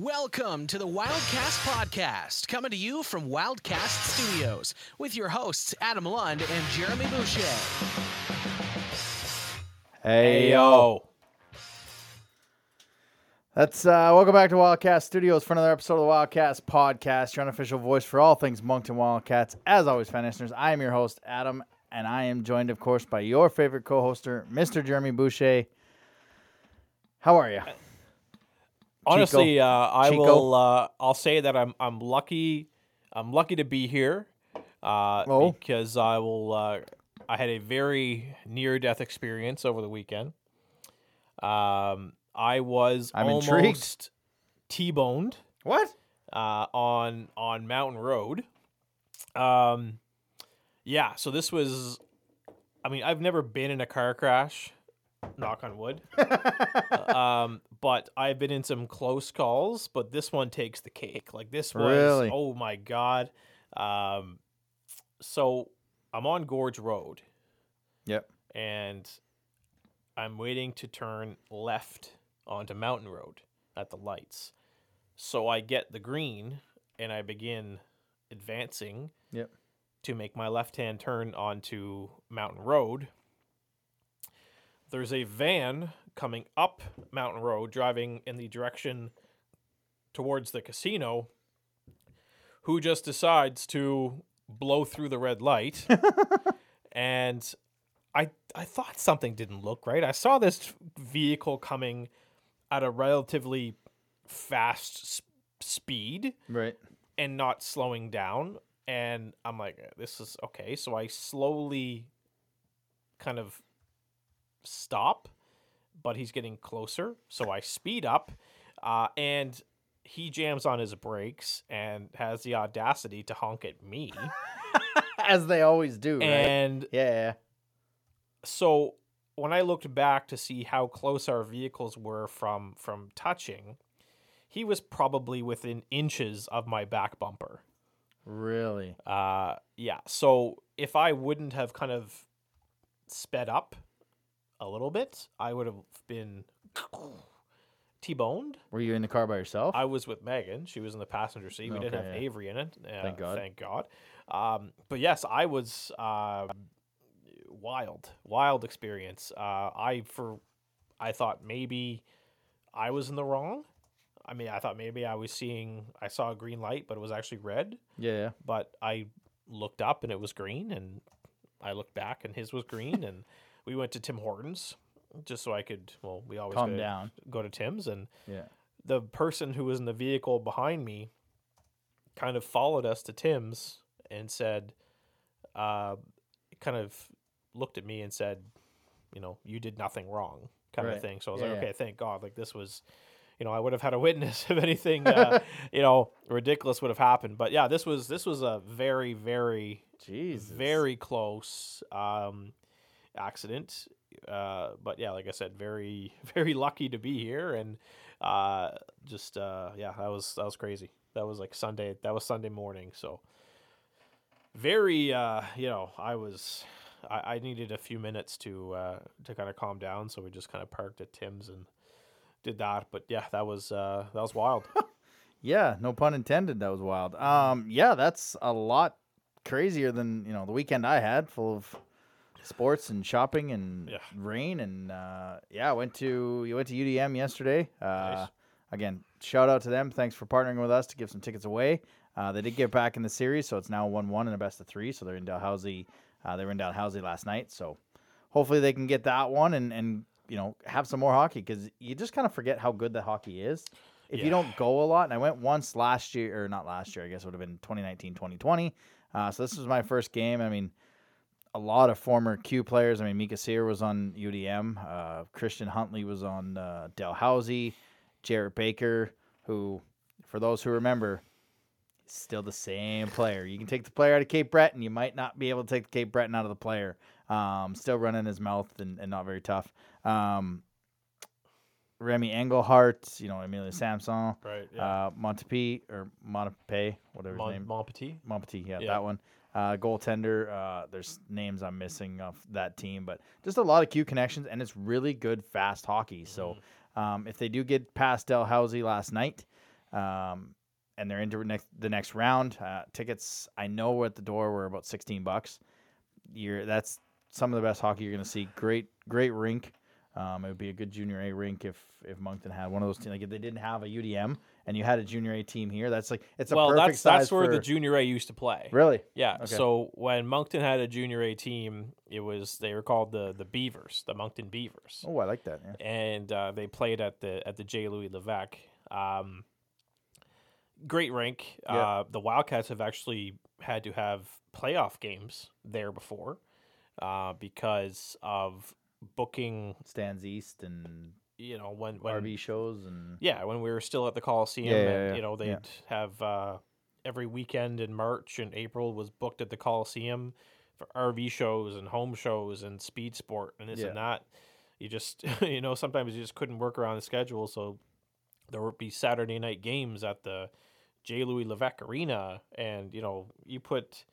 Welcome to the Wildcast Podcast, coming to you from Wildcast Studios with your hosts Adam Lund and Jeremy Boucher. Hey yo. That's uh welcome back to Wildcast Studios for another episode of the Wildcast Podcast, your unofficial voice for all things Moncton Wildcats. As always, fan listeners, I am your host, Adam, and I am joined, of course, by your favorite co-hoster, Mr. Jeremy Boucher. How are you? Honestly, uh, I Chico? will. Uh, I'll say that I'm. I'm lucky. I'm lucky to be here. Uh, Oh. because I will. Uh, I had a very near-death experience over the weekend. Um, I was I'm almost intrigued. t-boned What? uh, on on Mountain Road. Um, yeah. So this was. I mean, I've never been in a car crash. Knock on wood. um, but I've been in some close calls, but this one takes the cake. Like this was. Really? Oh my god. Um, so I'm on Gorge Road Yep. and I'm waiting to turn left onto Mountain Road at the lights. So I get the green and I begin advancing Yep. to make my left hand turn onto Mountain Road. There's a van coming up Mountain Road driving in the direction towards the casino who just decides to blow through the red light and I I thought something didn't look right. I saw this vehicle coming at a relatively fast speed Right. and not slowing down and I'm like eh, this is okay. So I slowly kind of stop but he's getting closer. So I speed up uh, and he jams on his brakes and has the audacity to honk at me. As they always do, right? and yeah. so when I looked back to see how close our vehicles were from from touching, he was probably within inches of my back bumper. Really. Uh yeah. So if I wouldn't have kind of sped up a little bit, I would have been T-boned. Were you in the car by yourself? I was with Megan. She was in the passenger seat. We didn't have yeah. Avery in it. Uh, Thank God. Thank God. Um, but yes, I was uh, wild, wild experience. Uh, I for I thought maybe I was in the wrong. I mean, I thought maybe I was seeing I saw a green light, but it was actually red. yeah, yeah. But I looked up and it was green, and I looked back and his was green, and we went to Tim Hortons just so I could. Well, we always Calm go, down. go to Tim's and Yeah. the person who was in the vehicle behind me kind of followed us to Tim's and said, uh, kind of looked at me and said, you know, you did nothing wrong, kind Right. of thing. So I was Yeah, like, yeah. okay, thank God. Like this was, you know, I would have had a witness if anything, uh, you know, ridiculous would have happened. But yeah, this was this was a very very Jesus. very close um, accident. Uh, but yeah, like I said, very very lucky to be here, and uh, just uh, yeah, that was that was crazy. That was like Sunday. That was Sunday morning. So very, uh, you know, I was. I, I needed a few minutes to uh, to kind of calm down, so we just kind of parked at Tim's and did that. But yeah, that was uh, that was wild. Yeah, no pun intended. That was wild. Um, yeah, that's a lot crazier than you know the weekend I had, full of sports and shopping and Yeah. rain and uh, yeah, I went to you went to UDM yesterday. Uh, Nice. Again, shout out to them. Thanks for partnering with us to give some tickets away. Uh, they did get back in the series, so it's now one one and a best of three. So they're in Dalhousie. Uh, they were in Dalhousie last night, so hopefully they can get that one and and you know have some more hockey because you just kind of forget how good the hockey is if you don't go a lot, and I went once last year, or not last year, I guess it would have been 2019, 2020. Uh, so this was my first game. I mean, a lot of former Q players. I mean, Mika Sear was on UDM. Uh, Christian Huntley was on uh, Dalhousie. Jarrett Baker, who, for those who remember, is still the same player. You can take the player out of Cape Breton. You might not be able to take the Cape Breton out of the player. Um, still running his mouth and, and not very tough. Um, Remy Engelhart, you know, Emilio Samson, right. Yeah. uh, Montepi or Montepe, whatever his Mon- name. Montpetit. Montpetit, yeah, Yeah. that one. Uh, goaltender. Uh, there's names I'm missing of that team, but just a lot of Q connections, and it's really good, fast hockey. So Mm-hmm. um, if they do get past Dalhousie last night, Um, and they're into next the next round. Uh, tickets I know at the door were about sixteen bucks. You're that's some of the best hockey you're going to see. Great, great rink. Um, it would be a good junior A rink if if Moncton had one of those teams. Like if they didn't have a UDM and you had a junior A team here, that's like it's a well, perfect that's size that's where for, the junior A used to play. really. Yeah. Okay. So when Moncton had a junior A team, it was they were called the the Beavers, the Moncton Beavers, Oh, I like that. Yeah. and uh, they played at the at the J. Louis Levesque. Um, great rink. Yeah. Uh, the Wildcats have actually had to have playoff games there before uh, because of booking. Stands East and You know when when RV shows and yeah, when we were still at the Coliseum, Yeah, yeah, and yeah, you know they'd yeah. have uh, every weekend in March and April was booked at the Coliseum for RV shows and home shows and speed sport and this and that. You just you know sometimes you just couldn't work around the schedule, so there would be Saturday night games at the J. Louis Levesque Arena, and you know you put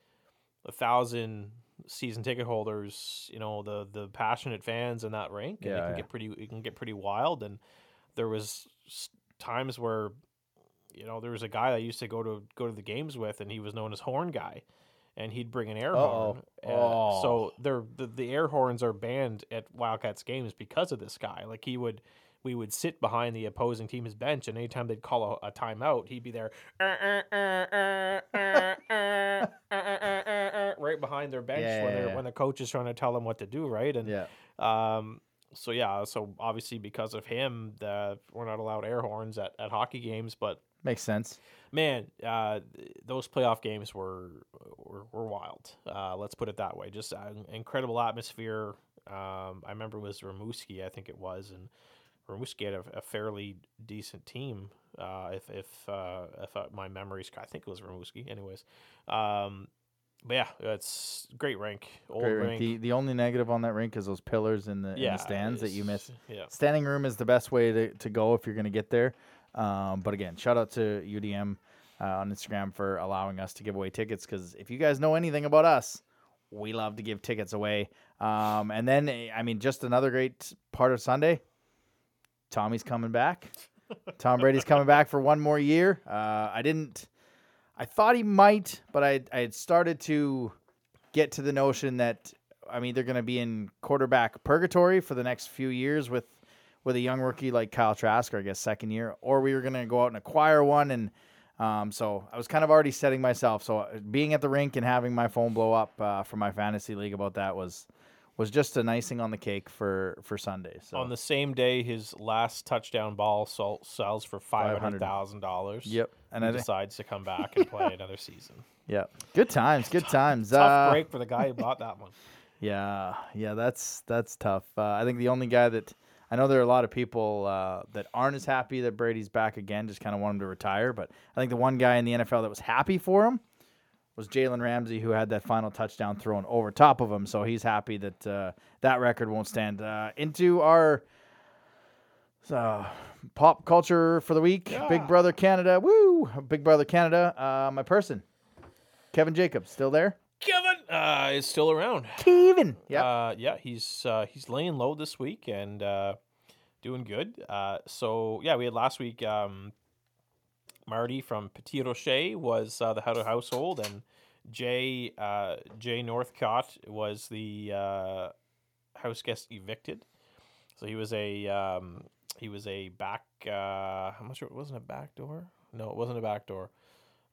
a thousand season ticket holders, you know the the passionate fans in that rink, and it can yeah. get pretty it can get pretty wild. And there was times where you know there was a guy I used to go to go to the games with, and he was known as Horn Guy, and he'd bring an air horn. Uh-oh. Uh, Oh. So they're the, the air horns are banned at Wildcats games because of this guy. Like he would. We would sit behind the opposing team's bench, and anytime they'd call a, a timeout, he'd be there, right behind their bench Yeah, when yeah, they're yeah. when the coach is trying to tell them what to do, right? And yeah. um, so yeah, so obviously because of him, the, we're not allowed air horns at, at hockey games. But Makes sense. man, uh, those playoff games were were, were wild. Uh, let's put it that way. Just an incredible atmosphere. Um, I remember it was Rimouski, I think it was, and Rimouski had a, a fairly decent team. Uh, if if uh, if uh, my memories, I think it was Rimouski. Anyways, um, but yeah, it's great rink, old Great. The the only negative on that rink is those pillars in the, in the stands that you miss. Yeah. Standing room is the best way to, to go if you're going to get there. Um, but again, shout out to UDM uh, on Instagram for allowing us to give away tickets because if you guys know anything about us, we love to give tickets away. Um, and then, I mean, just another great part of Sunday. Tommy's coming back. Tom Brady's coming back for one more year. Uh, I didn't. I thought he might, but I I had started to get to the notion that I'm either going to be in quarterback purgatory for the next few years with with a young rookie like Kyle Trask, or I guess second year, or we were going to go out and acquire one. And um, so I was kind of already setting myself. So uh, being at the rink and having my phone blow up uh, for my fantasy league about that was was just an icing on the cake for for Sunday. So On the same day, his last touchdown ball sol- sells for five hundred thousand dollars. yep, and I he think, decides to come back and play another season. yeah, good times, good times. Tough Uh, break for the guy who bought that one. Yeah, yeah, that's that's tough. Uh, I think the only guy that I know there are a lot of people uh, that aren't as happy that Brady's back again, just kind of want him to retire. But I think the one guy in the NFL that was happy for him was Jalen Ramsey, who had that final touchdown thrown over top of him. So he's happy that uh, that record won't stand. Uh, into our uh, pop culture for the week, Big Brother Canada, woo! Big Brother Canada, uh, my person, Kevin Jacobs, still there? Kevin uh, is still around. Kevin, yeah. Uh, yeah, he's uh, he's laying low this week and uh, doing good. Uh, so yeah, we had last week. Um, Marty from Petit Rocher was uh, the head of household, and Jay uh, Jay Northcott was the uh, house guest evicted. So he was a um, he was a back. Uh, I'm not sure it wasn't a back door. No, it wasn't a back door.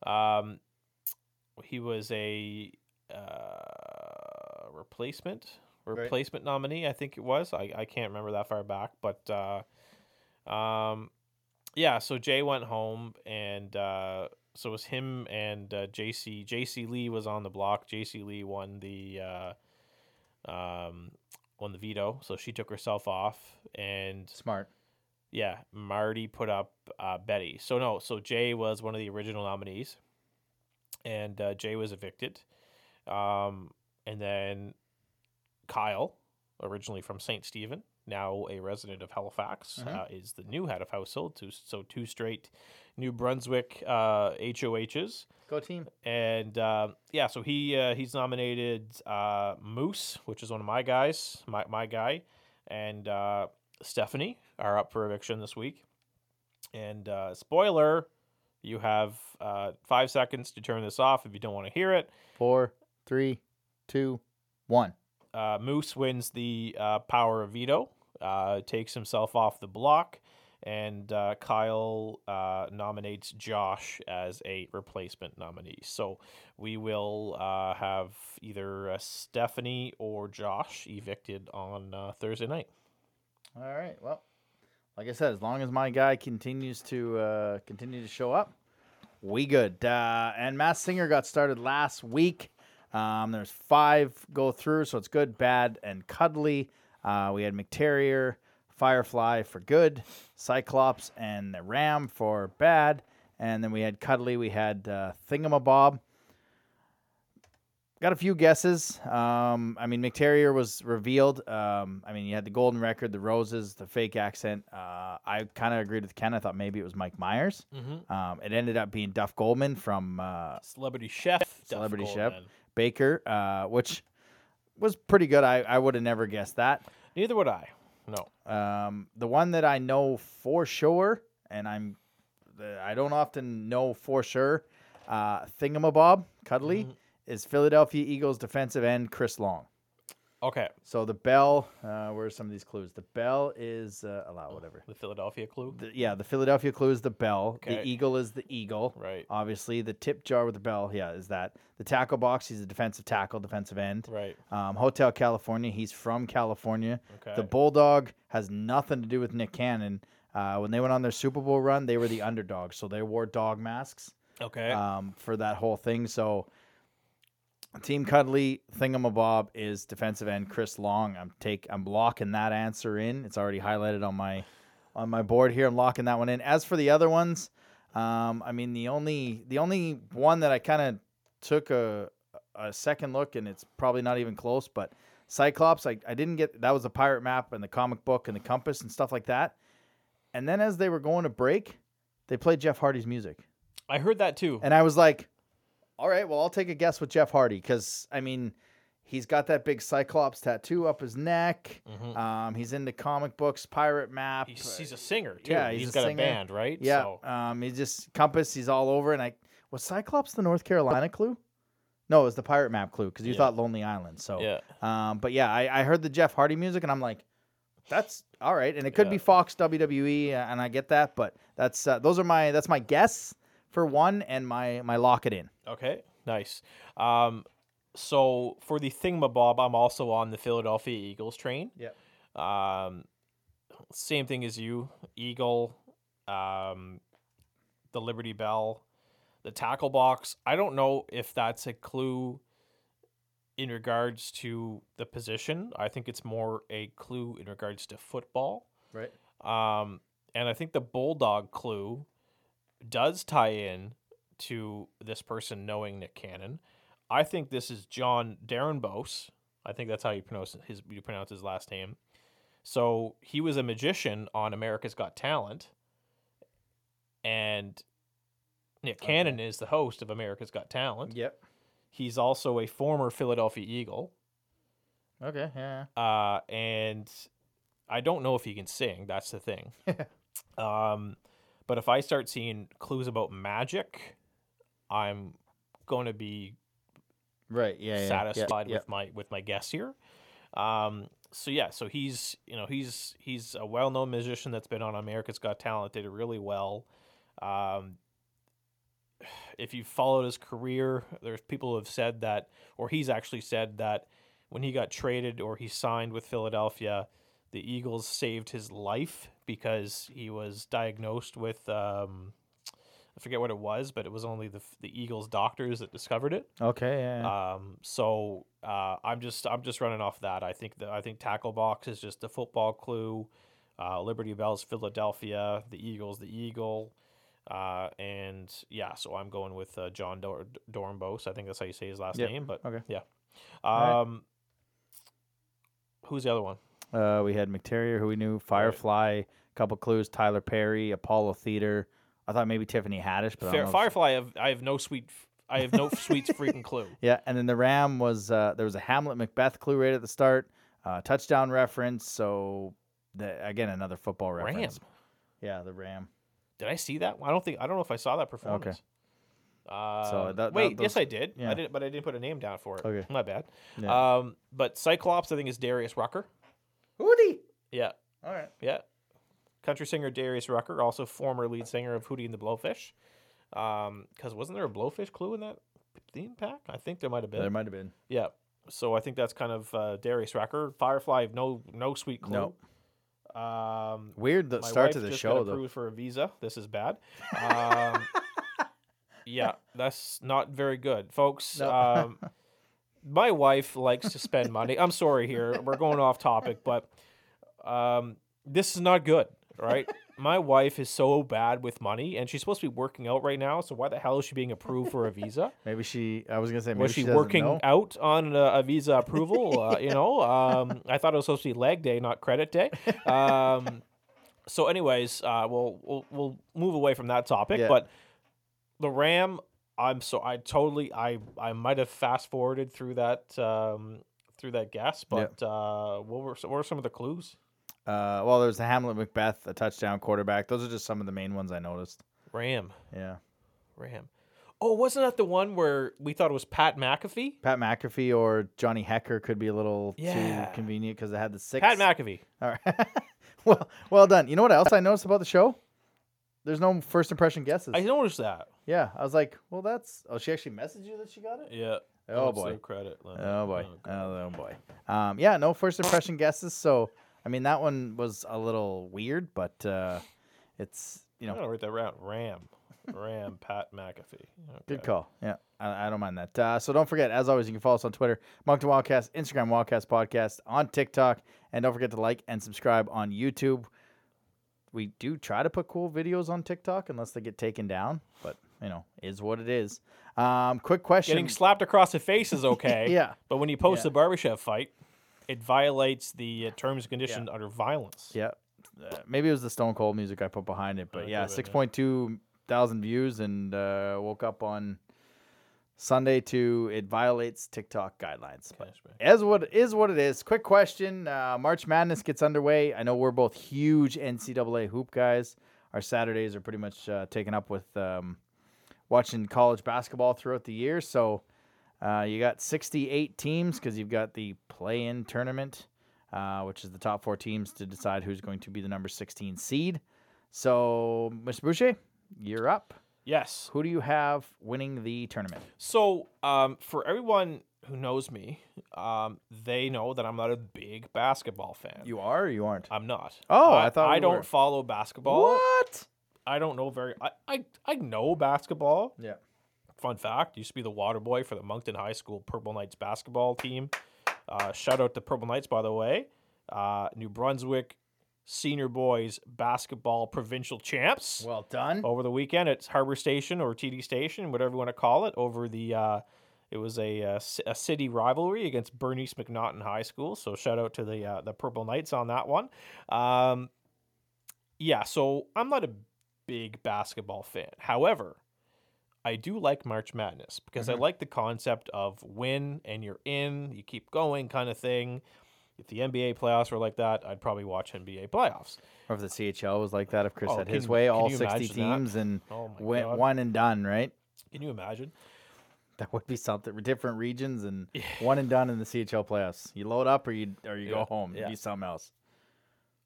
Um, he was a uh, replacement Right. replacement nominee. I think it was. I, I can't remember that far back, but uh, um, yeah. So Jay went home, and uh, so it was him and uh, JC. JC Lee was on the block. JC Lee won the uh, um, won the veto, so she took herself off, and Smart. yeah, Marty put up uh, Betty. So no, so Jay was one of the original nominees, and uh, Jay was evicted, um, and then Kyle, originally from Saint Stephen, now a resident of Halifax, Mhm. uh, is the new head of household. Two, so two straight New Brunswick uh, HOHs. Go team. And uh, yeah, so he uh, he's nominated uh, Moose, which is one of my guys, my my guy, and uh, Stephanie are up for eviction this week. And uh, spoiler, You have uh, five seconds to turn this off if you don't want to hear it. Four, three, two, one. Uh, Moose wins the uh, power of veto, uh, takes himself off the block, and uh, Kyle uh, nominates Josh as a replacement nominee. So we will uh, have either Stephanie or Josh evicted on Thursday night. All right. Well, like I said, as long as my guy continues to continue to show up, we good. And Masked Singer got started last week. Um, there's five go through, so it's good, bad, and cuddly. Uh, we had McTerrier, Firefly for good, Cyclops, and the Ram for bad. And then we had cuddly. We had uh, Thingamabob. Got a few guesses. Um, I mean, McTerrier was revealed. Um, I mean, you had the golden record, the roses, the fake accent. Uh, I kind of agreed with Ken. I thought maybe it was Mike Myers. Mm-hmm. Um, it ended up being Duff Goldman from uh, Celebrity Chef. Duff Celebrity Chef. Goldman. Baker, uh, which was pretty good. I, I would have never guessed that. Neither would I. No. Um, the one that I know for sure, and I'm I don't often know for sure, uh, Thingamabob Cuddly Mhm. is Philadelphia Eagles defensive end Chris Long. Okay. So the bell, uh, where are some of these clues? The bell is uh, allow whatever. The Philadelphia clue. The, yeah, the Philadelphia clue is the bell. Okay. The eagle is the eagle. Right. Obviously, the tip jar with the bell, yeah, is that. The tackle box, he's a defensive tackle, defensive end. Right. Um, Hotel California, he's from California. Okay. The Bulldog has nothing to do with Nick Cannon. Uh, when they went on their Super Bowl run, they were the underdogs, so they wore dog masks okay. um, for that whole thing. So, Team Cuddly Thingamabob is defensive end Chris Long. I'm take I'm locking that answer in. It's already highlighted on my on my board here. I'm locking that one in. As for the other ones, um, I mean the only the only one that I kind of took a a second look, and it's probably not even close, but Cyclops. I, I didn't get that was the pirate map and the comic book and the compass and stuff like that. And then as they were going to break, they played Jeff Hardy's music. I heard that too. And I was like, all right, well, I'll take a guess with Jeff Hardy because, I mean, he's got that big Cyclops tattoo up his neck. Mhm. Um, he's into comic books, pirate map. He's, he's a singer too. yeah, he's he's a got singer. a band, right? yeah. So, Um, he's just Compass. He's all over. And I was Cyclops the North Carolina clue? No, it was the pirate map clue because you Yeah. thought Lonely Island. So, yeah. um, but yeah, I, I heard the Jeff Hardy music and I'm like, that's all right. And it could Yeah. be Fox WWE, and I get that, but that's uh, those are my that's my guess for one and my my lock it in. Okay. Nice. Um, so for the thingamabob, I'm also on the Philadelphia Eagles train. Yeah. Um, same thing as you, Eagle, um, the Liberty Bell, the tackle box. I don't know if that's a clue in regards to the position. I think it's more a clue in regards to football. Right. Um, and I think the bulldog clue does tie in to this person knowing Nick Cannon. I think this is Jon Dorenbos. I think that's how you pronounce his you pronounce his last name. So he was a magician on America's Got Talent, and Nick Okay. Cannon is the host of America's Got Talent. Yep. He's also a former Philadelphia Eagle, Okay. Yeah. uh, and I don't know if he can sing. That's the thing. um, but if I start seeing clues about magic, I'm going to be Right. Yeah. yeah, satisfied yeah, with my with my guess here. Um, so yeah, so he's you know he's he's a well known musician that's been on America's Got Talent, did it really well. Um, if you followed his career, there's people who have said that, or he's actually said that when he got traded or he signed with Philadelphia, the Eagles saved his life because he was diagnosed with um, I forget what it was, but it was only the the Eagles doctors that discovered it. Okay. Yeah. Um, so uh, I'm just I'm just running off that. I think that I think tackle box is just a football clue. Uh, Liberty Bell's Philadelphia, the Eagles, the Eagle, uh, and yeah. So I'm going with uh, John Dor- Dornbos. I think that's how you say his last Yep. name. But Okay. yeah. right. Um, who's the other one? Uh, we had McTerrier, who we knew, Firefly, a couple clues, Tyler Perry, Apollo Theater. I thought maybe Tiffany Haddish, but I don't Fair, know if- Firefly. I have I have no sweet. I have no sweet freaking clue. Yeah, and then the Ram was uh, there was a Hamlet Macbeth clue right at the start, uh, touchdown reference. So the, again, another football Ram. reference. Yeah, the Ram. Did I see that? I don't think I don't know if I saw that performance. Uh, that- that- wait, yes, those- I did. yeah. I did, but I didn't put a name down for it. Okay. my bad. Um, but Cyclops, I think, is Darius Rucker. Hootie. Yeah, All right. yeah. Country singer Darius Rucker, also former lead singer of Hootie and the Blowfish. Um, because wasn't there a Blowfish clue in that theme pack? I think there might have been. There might have been. Yeah. So I think that's kind of uh, Darius Rucker. Firefly, no, no sweet clue. Nope. Um, Weird the start to the show though. for a visa. This is bad. Um, yeah, that's not very good, folks. No. Um, my wife likes to spend money. I'm sorry here, we're going off topic, but um, this is not good. Right? my wife is so bad with money, and she's supposed to be working out right now. So why the hell is she being approved for a visa? Maybe she. I was gonna say. Maybe Was she, doesn't working know. out on a, a visa approval? uh, you know, um, I thought it was supposed to be leg day, not credit day. Um, so, anyways, uh, we'll, we'll we'll move away from that topic. Yeah. But the Ram, I'm so I totally I I might have fast forwarded through that um, through that guess, Yeah. but uh, what were what were some of the clues? Uh, well, there's the Hamlet Macbeth, a touchdown quarterback. Those are just some of the main ones I noticed. Ram, Yeah. Ram. Oh, wasn't that the one where we thought it was Pat McAfee? Pat McAfee or Johnny Hekker could be a little Yeah. too convenient because they had the six. Pat McAfee. All right. well, well done. You know what else I noticed about the show? There's no first impression guesses. I noticed that. Yeah, I was like, well, that's. Oh, she actually messaged you that she got it. Yeah. Oh Let's boy. give Credit. Oh boy. Oh, boy. Um, yeah, no first impression guesses. So, I mean, that one was a little weird, but uh, it's you know. I'm know gonna write that round. Ram, Ram, Pat McAfee. Good call. Yeah, I, I don't mind that. Uh, so don't forget, as always, you can follow us on Twitter, Moncton Wildcast, Instagram Wildcast Podcast, on TikTok, and don't forget to like and subscribe on YouTube. We do try to put cool videos on TikTok unless they get taken down, but you know, is what it is. Um, quick question. Getting slapped across the face is okay. Yeah. But when you post Yeah. the barbershop fight, it violates the uh, terms and conditions under violence. Yeah. Uh, maybe it was the Stone Cold music I put behind it, but it yeah, could've been, six yeah. point two thousand views, and uh, woke up on Sunday to it violates TikTok guidelines. But as what is what it is. Quick question: uh, March Madness gets underway. I know we're both huge NCAA hoop guys. Our Saturdays are pretty much uh, taken up with um, watching college basketball throughout the year. So uh, you got 68 teams because you've got the play-in tournament, uh, which is the top four teams to decide who's going to be the number 16 seed. So, Mr. Boucher, you're up. Yes. Who do you have winning the tournament? So, um, for everyone who knows me, um, they know that I'm not a big basketball fan. You are or you aren't? I'm not. Oh, I thought I we don't were. follow basketball. What? I don't know very. I, I I know basketball. Yeah. Fun fact: used to be the water boy for the Moncton High School Purple Knights basketball team. Uh, shout out to Purple Knights, by the way. Uh, New Brunswick senior boys basketball provincial champs Well done. over the weekend at Harbor Station or TD Station, whatever you want to call it. Over the, uh, it was a, uh, ci- a city rivalry against Bernice MacNaughton High School. So shout out to the uh, the Purple Knights on that one. Um, yeah, so I'm not a big basketball fan. However, I do like March Madness because I Mhm. like the concept of win and you're in, you keep going kind of thing. If the NBA playoffs were like that, I'd probably watch NBA playoffs. Or if the CHL was like that, if Chris Oh, had his way, all 60 imagine that? teams and Oh went god! one and done, right? Can you imagine? That would be something. Different regions and Yeah. one and done in the CHL playoffs. You load up or you or you Yeah, go home. It'd be something else.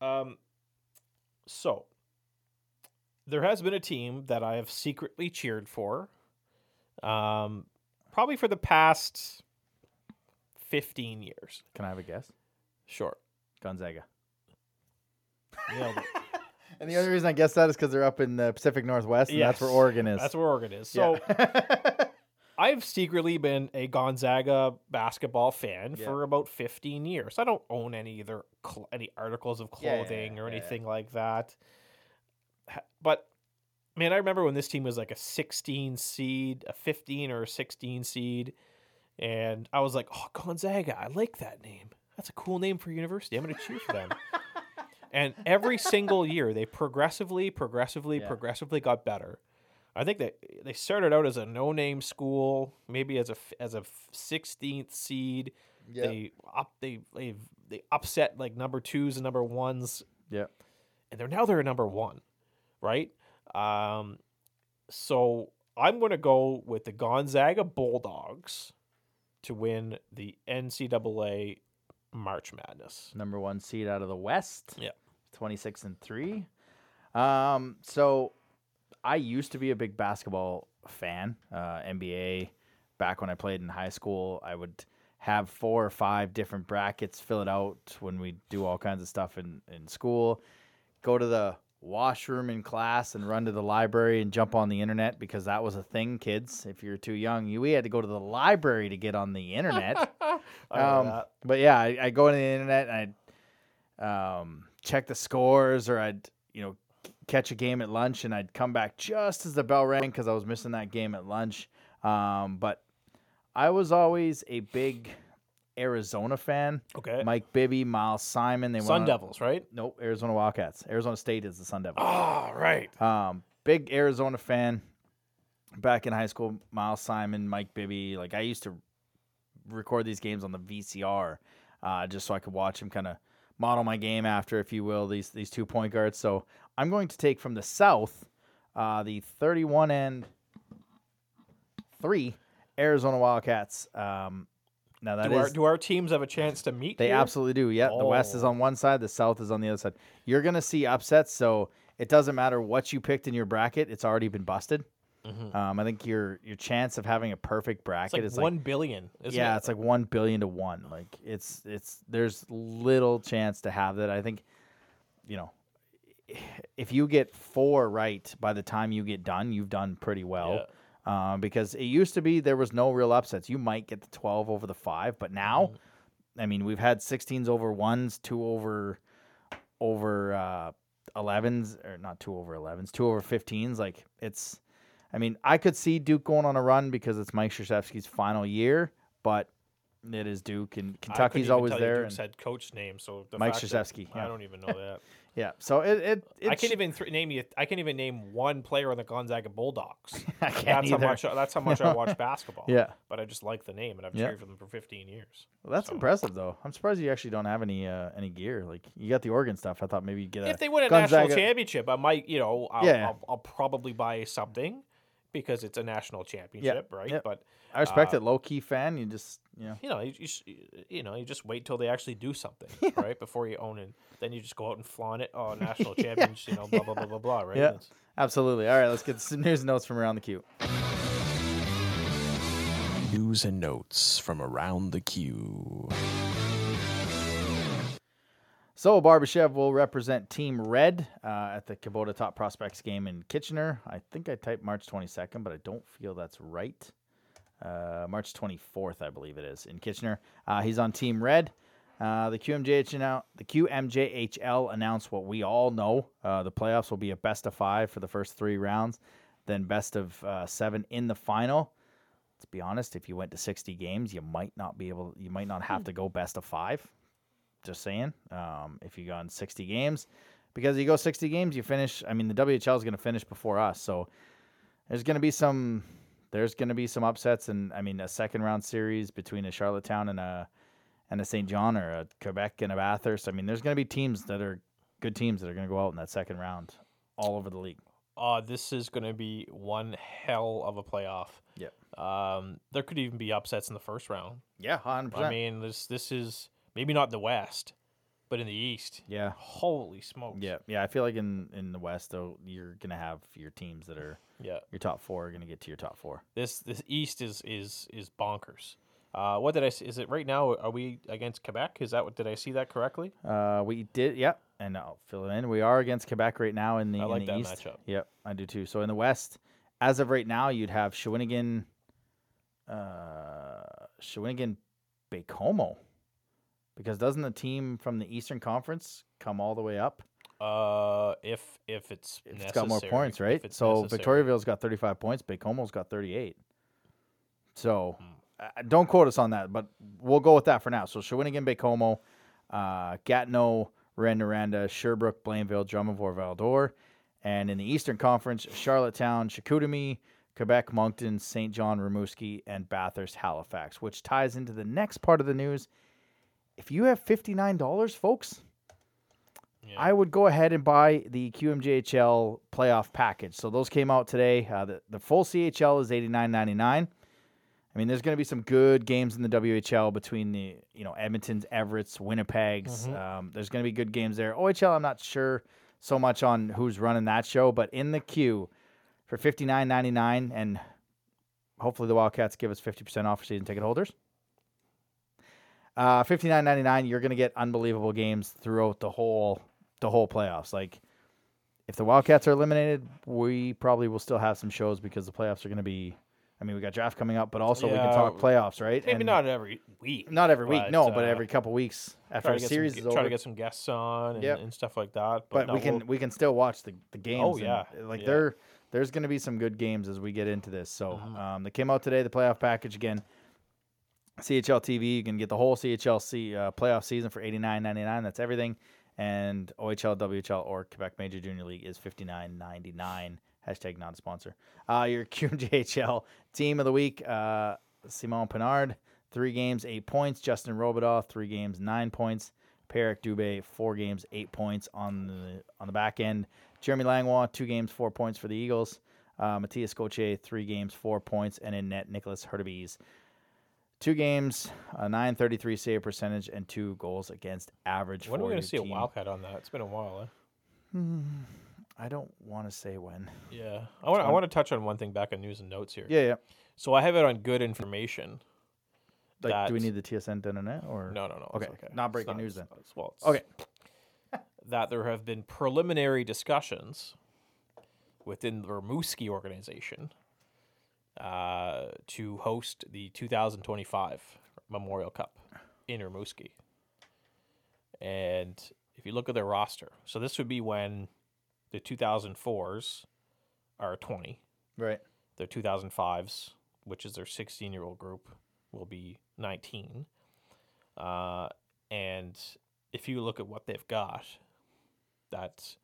Um, so there has been a team that I have secretly cheered for, um, probably for the past fifteen years. Can I have a guess? Sure. Gonzaga. Nailed it. And the only reason I guess that is because they're up in the Pacific Northwest, and that's where Oregon is. That's where Oregon is. So Yeah. I've secretly been a Gonzaga basketball fan Yeah. for about 15 years. I don't own any either cl- any articles of Yeah, yeah, clothing yeah, or yeah, yeah. anything like that. But man, I remember when this team was like a 16 seed, a 15 or a 16 seed, and I was like, "Oh, Gonzaga! I like that name. That's a cool name for a university. I'm going to cheer for them." and every single year, they progressively, progressively, Yeah. progressively got better. I think that they started out as a no-name school, maybe as a as a sixteenth seed. yeah. They up they they they upset like number twos and number ones, yeah. and they're now they're a number one, right? Um, so I'm going to go with the Gonzaga Bulldogs to win the NCAA March Madness. Number one seed out of the West. Yeah. 26 and 3. Um, so I used to be a big basketball fan, uh, NBA. Back when I played in high school, I would have four or five different brackets, fill it out when we do all kinds of stuff in, in school. Go to the washroom in class and run to the library and jump on the internet because that was a thing, kids. If you're too young, you we had to go to the library to get on the internet. Um, but yeah, I, I go on the internet and I'd um, check the scores, or I'd you know catch a game at lunch, and I'd come back just as the bell rang because I was missing that game at lunch. Um, but I was always a big Arizona fan. Okay. Mike Bibby, Miles Simon. They Sun went on- Devils, right? Nope, Arizona Wildcats. Arizona State is the Sun Devils. Oh, right. Um, big Arizona fan. Back in high school, Miles Simon, Mike Bibby. Like I used to record these games on the VCR, uh, just so I could watch him kind of model my game after, if you will, these these two point guards. So I'm going to take from the South, uh, the 31 and three Arizona Wildcats. Um, now that Do is our, do our teams have a chance to meet? they here? absolutely do. Yeah, the West is Oh. on one side, the South is on the other side. You're gonna see upsets, so it doesn't matter what you picked in your bracket; it's already been busted. Um, I think your your chance of having a perfect bracket like is one like billion. Isn't yeah, it? it's like one billion to one. Like it's it's there's little chance to have that. I think, you know, if you get four right by the time you get done, you've done pretty well. Um, because it used to be there was no real upsets. You might get the twelve over the five, but now, I mean, we've had sixteens over ones, two over over uh, 11s, or not two over 11s, two over 15s. Like it's, I mean, I could see Duke going on a run because it's Mike Krzyzewski's final year, but it is Duke and Kentucky's always tell you there. Duke's and- head coach name, so the Mike Krzyzewski, I don't even know that. yeah, so it it, it I can't sh- even th- name you. I can't even name one player on the Gonzaga Bulldogs. I can't that's either. how much. That's how much I watch basketball. Yeah. but I just like the name, and I've Yeah. cheered for them for 15 years. Well, that's so- impressive though. I'm surprised you actually don't have any uh, any gear. Like you got the Oregon stuff. I thought maybe you'd get a If they win a Gonzaga- national championship, I might, you know, I'll, Yeah. I'll, I'll probably buy something because it's a national championship, right? yep. But I respect uh, it. Low key fan. You just you know. you know, you, you, s- you know, you just wait till they actually do something, right? Before you own it, then you just go out and flaunt it. Oh, national champions, you know, blah blah blah blah blah, right? Yeah. Absolutely. All right, let's get some news and notes from around the queue. News and notes from around the queue. So Barbashev will represent Team Red uh, at the Kubota Top Prospects game in Kitchener. I think I typed March 22nd, but I don't feel that's right. Uh, March 24th, I believe it is, in Kitchener. Uh, he's on Team Red. Uh, the QMJH now, the QMJHL announced what we all know. Uh, the playoffs will be a best of five for the first three rounds, then best of uh, seven in the final. Let's be honest, if you went to 60 games, you might not be able, you might not have to go best of five. Just saying. Um, if you go in 60 games, because you go 60 games, you finish. I mean, the WHL is going to finish before us, so there's going to be some. There's going to be some upsets, and I mean, a second round series between a Charlottetown and a and a Saint John or a Quebec and a Bathurst. I mean, there's going to be teams that are good teams that are going to go out in that second round, all over the league. Uh, this is going to be one hell of a playoff. Yep. Um, there could even be upsets in the first round. Yeah, 100%. I mean, this this is maybe not in the West, but in the East. yeah, Holy smokes! yeah, yeah. I feel like in in the West though, you're going to have your teams that are yeah. your top four are going to get to your top four. This this East is is is bonkers. Uh, what did I see? Is it right now? Are we against Quebec? Is that what? Did I see that correctly? Uh, we did, yep, and I'll fill it in. We are against Quebec right now in the, I in the that East. matchup. Yep, I do too. So in the West, as of right now, you'd have Shawinigan, uh, Shawinigan, Baie-Comeau, because doesn't the team from the Eastern Conference come all the way up? Uh, if if it's If It's got more points, right? So necessary. Victoriaville's got 35 points. Baie-Comeau's got 38. So Hmm. uh, don't quote us on that, but we'll go with that for now. So Shawinigan, Baie-Comeau, uh, Gatineau, Rouyn-Noranda, Sherbrooke, Blainville, Drummondville, Val-d'Or. And in the Eastern Conference, Charlottetown, Chicoutimi, Quebec, Moncton, Saint John, Rimouski, and Bathurst, Halifax, which ties into the next part of the news. If you have $59, folks, Yeah. I would go ahead and buy the QMJHL playoff package. So those came out today. Uh, the, the full CHL is eighty nine ninety nine. I mean, there's going to be some good games in the WHL between the you know Edmonton's, Everett's, Winnipeg's. Mhm. Um, there's going to be good games there. OHL, I'm not sure so much on who's running that show, but in the queue for fifty nine ninety nine, and hopefully the Wildcats give us fifty percent off for season ticket holders. Uh, fifty nine ninety nine, you're going to get unbelievable games throughout the whole the whole playoffs. Like, if the Wildcats are eliminated, we probably will still have some shows because the playoffs are going to be. I mean, we got draft coming up, but also we can talk playoffs, right? Maybe And not every week. not every week, but, no, but uh, every couple weeks after a get series some, is try to get some guests on and, Yep. and stuff like that. but no, we can we'll- we can still watch the, the games. Oh, and, yeah. like Yeah. there there's going to be some good games as we get into this. So Mhm. um, they came out today. The playoff package again. CHL TV, you can get the whole CHL C, uh, playoff season for eighty nine ninety nine. That's everything. And OHL, WHL, or Quebec Major Junior League is fifty nine ninety nine. Hashtag not a sponsor. Uh, your QMJHL team of the week, uh, Simon Pinard, three games, eight points. Justin Robidas, three games, nine points. Perrick Dubé, four games, eight points on the on the back end. Jeremy Langlois, two games, four points for the Eagles. Uh, Matthias Gauthier, three games, four points, and in net Nicholas Hurtubise, two games, a 933 save percentage, and two goals against average. when are we going to see a. Wildcat on that? It's been a while. Hmm, I don't want to say when. Yeah, I want I want to touch on one thing back on news and notes here. Yeah, yeah. So I have it on good information. Like, do we need the TSN internet or No, no, no. Okay, okay. not breaking news then. it's- Well, it's Okay. that there have been preliminary discussions within the Rimouski organization uh, to host the 2025 Memorial Cup in Rimouski. And if you look at their roster, so this would be when the 2004s are 20, right? their 2005s, which is their 16 year old group, will be 19. Uh, and if you look at what they've got, that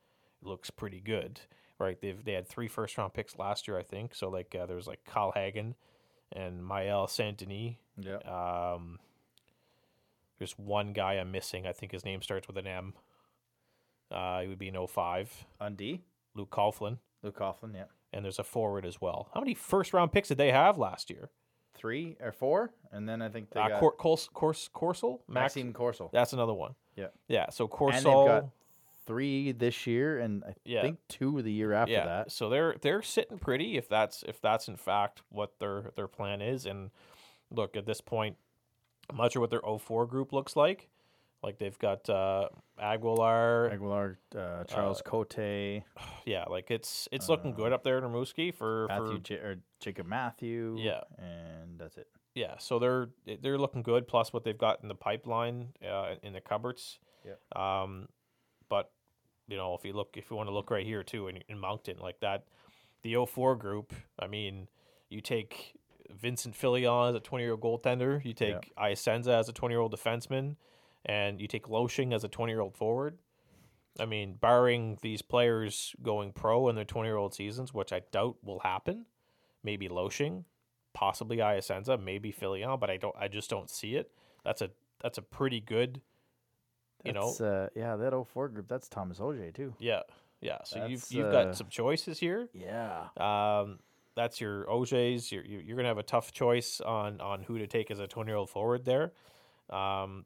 looks pretty good, right? They've they had three first round picks last year, I think. So like uh, there was like Kyle Hagen and Mael Saint Denis. Yeah. Um, there's one guy I'm missing. I think his name starts with an M. Uh, he would be an 05. On D, Luke Coughlin. Luke Coughlin. Yeah. And there's a forward as well. How many first round picks did they have last year? Three or four, and then I think they Uh, got Cor- Cors- Cors- Corsel? Max- Maxime Corsel. That's another one. Yeah. Yeah. So Corsel. Three this year, and I Yeah. think two the year after yeah. that. So they're they're sitting pretty if that's if that's in fact what their their plan is. And look at this point, I'm not sure what their 04 group looks like. Like they've got uh, Aguilar. Aguilar, uh, Charles Cote, yeah, like it's it's looking good up there in Rimouski for Matthew for J- or Jacob Matthew. Yeah. and that's it. yeah. So they're they're looking good. Plus what they've got in the pipeline uh, in the cupboards. Yep. Um, but you know, if you look, if you want to look right here too, in, in Moncton, like that, the 04 group. I mean, you take Vincent Filion as a 20 year old goaltender. You take Iasenza as a 20 year old defenseman, and you take Loshing as a 20 year old forward. I mean, barring these players going pro in their 20 year old seasons, which I doubt will happen, maybe Loshing, possibly Iasenza, maybe Filion, but I don't. I just don't see it. That's a that's a pretty good. You know, uh, yeah, that 04 group. That's Thomas Oje too. Yeah, yeah. So you've you've uh, got some choices here. Yeah, Um, that's your OJ's. You're you're gonna have a tough choice on on who to take as a twenty year old forward there. Um,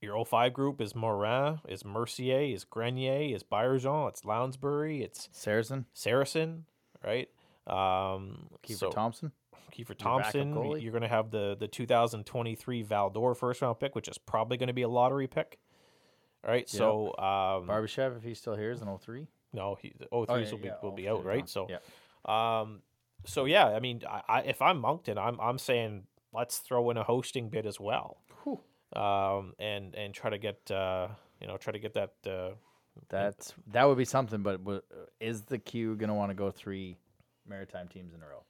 your 05 group is Morin, is Mercier, is Grenier, is Byerjean, it's Lounsbury, it's Saracen, Saracen, right? Um, Kiefer so Thompson. Kiefer Thompson. goalie. You're going to have the the 2023 Val-d'Or first round pick, which is probably going to be a lottery pick. All right, Yep. so um, Barbashev, if he's still here, is an 03. no, he, the 03s Oh, yeah, will be yeah, will be out, right? So, yeah. um, so yeah, I mean, I, I if I'm Moncton, I'm I'm saying let's throw in a hosting bid as well, Whew. um, and and try to get uh, you know, try to get that. Uh, That's that would be something. But is the Q going to want to go three maritime teams in a row?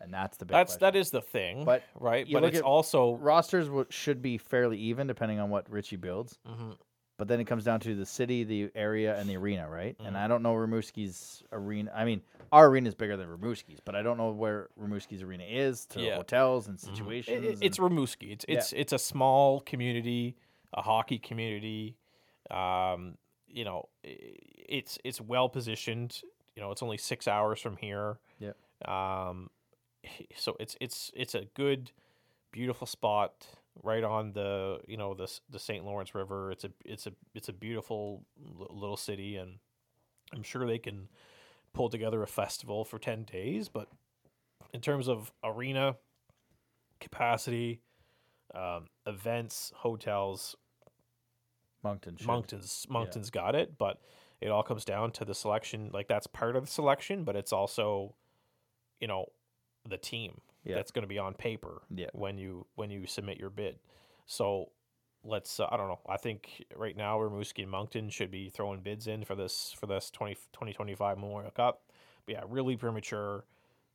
And that's the big. that's question. that is the thing, But right? But it's also rosters should be fairly even depending on what Richie builds. Mhm. But then it comes down to the city, the area, and the arena, right? And Mhm. I don't know Rimouski's arena. I mean, our arena is bigger than Rimouski's, but I don't know where Rimouski's arena is to Yeah. hotels and Mhm. It- situations. it- it's and- Rimouski. It's Yeah. it's it's a small community, a hockey community. Um, you know, it's it's well positioned. You know, it's only six hours from here. Yep. Um, so it's it's it's a good, beautiful spot right on the you know the the St. Lawrence River. It's a it's a it's a beautiful little city, and I'm sure they can pull together a festival for ten days. But in terms of arena capacity, um, events, hotels, Moncton. Should. Moncton's Moncton's got it, but it all comes down to the selection. Like that's part of the selection, but it's also, you know, the team Yeah. that's going to be on paper Yeah. when you when you submit your bid. So let's uh, I don't know. I think right now Rimouski and Moncton should be throwing bids in for this for this 20, 2025 Memorial Cup. But yeah, really premature.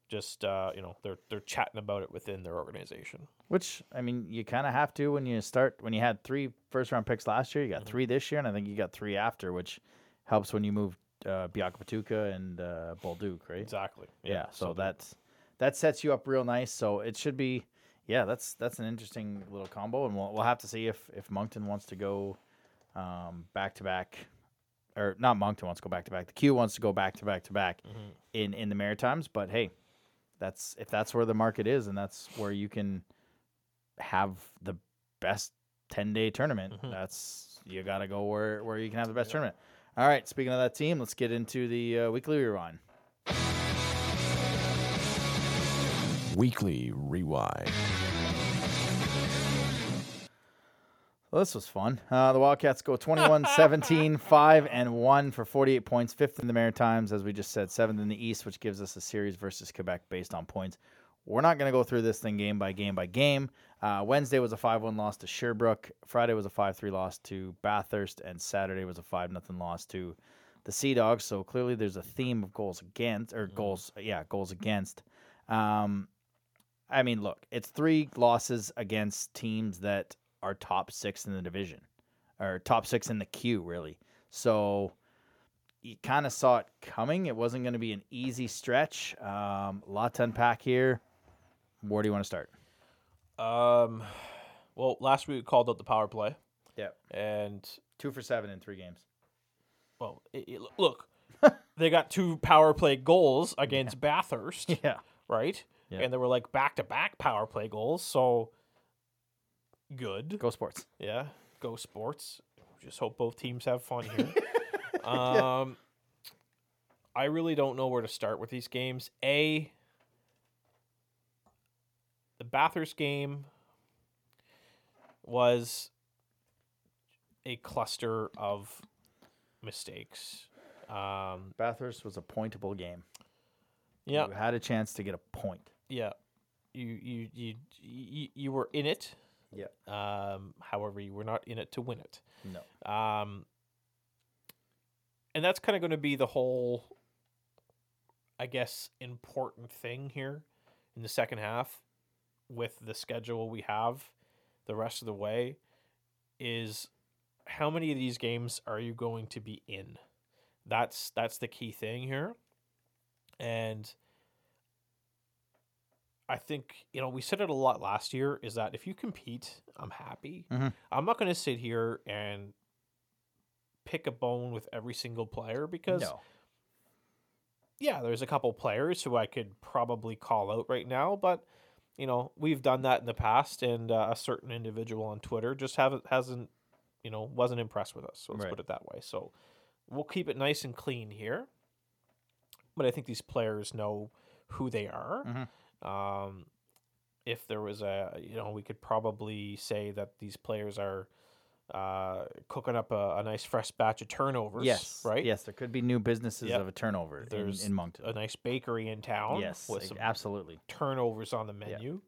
Just uh, you know, they're they're chatting about it within their organization. Which I mean, you kind of have to when you start. When you had three first round picks last year, you got Mhm. three this year, and I think you got three after, which helps when you move uh, Biakabutuka and uh, Bolduc, right? Exactly. Yeah. so they're- that's that sets you up real nice. So it should be. Yeah, that's that's an interesting little combo, and we'll we'll have to see if if Moncton wants to go um, back to back, or not Moncton wants to go back to back. The Q wants to go back to back to back Mhm. in in the Maritimes. But hey, that's if that's where the market is, and that's where you can have the best ten day tournament. Mhm. That's you got to go where where you can have the best tournament. All right, speaking of that team, let's get into the uh, weekly rewind. Weekly Rewind. Well, this was fun. Uh, the Wildcats go 21 17, 5 and 1 for 48 points, fifth in the Maritimes, as we just said, seventh in the East, which gives us a series versus Quebec based on points. We're not going to go through this thing game by game by game. Uh, Wednesday was a 5 1 loss to Sherbrooke. Friday was a 5 3 loss to Bathurst. And Saturday was a 5 0 loss to the Sea Dogs. So clearly there's a theme of goals against, or goals, yeah, goals against. Um, I mean, look, it's three losses against teams that are top six in the division, or top six in the queue, really. So you kind of saw it coming. It wasn't going to be an easy stretch. Um, a lot to unpack here. Where do you want to start? Um, well, last week we called out the power play, Yeah. and Two for seven in three games. well, it, it- look, they got two power play goals against Bathurst, Yeah. right? Yeah. And they were like back to back power play goals, so good. Go sports. Yeah, go sports. Just hope both teams have fun here. um, I really don't know where to start with these games. A, the Bathurst game was a cluster of mistakes. Um, Bathurst was a pointable game. yeah, You had a chance to get a point. Yeah. You you you you, you were in it. Yeah. Um, however, you were not in it to win it. No. Um, and that's kind of going to be the whole, I guess, important thing here in the second half with the schedule we have the rest of the way is how many of these games are you going to be in? That's that's the key thing here. And I think, you know, we said it a lot last year is that if you compete, I'm happy. Mhm. I'm not going to sit here and pick a bone with every single player because No. yeah, there's a couple players who I could probably call out right now, but you know, we've done that in the past, and uh, a certain individual on Twitter just haven't hasn't, you know, wasn't impressed with us. So let's Right. put it that way. So we'll keep it nice and clean here, but I think these players know who they are. Mhm. Um, if there was a, you know, we could probably say that these players are uh, cooking up a, a nice fresh batch of turnovers. Yes. right. Yes, there could be new businesses Yep. of a turnover There's in Moncton. a nice bakery in town. yes, with some absolutely. turnovers on the menu.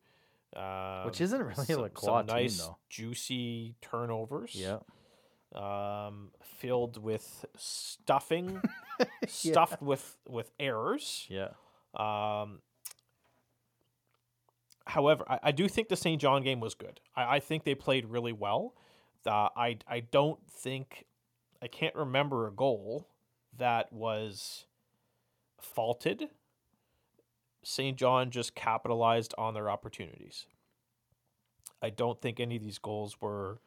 Um, Which isn't really a some, Lacroix some nice juicy turnovers. Yeah. Um, filled with stuffing, stuffed with with errors. Yeah. Um, however, I, I do think the Saint John game was good. I, I think they played really well. Uh, I I don't think I can't remember a goal that was faulted. Saint John just capitalized on their opportunities. I don't think any of these goals were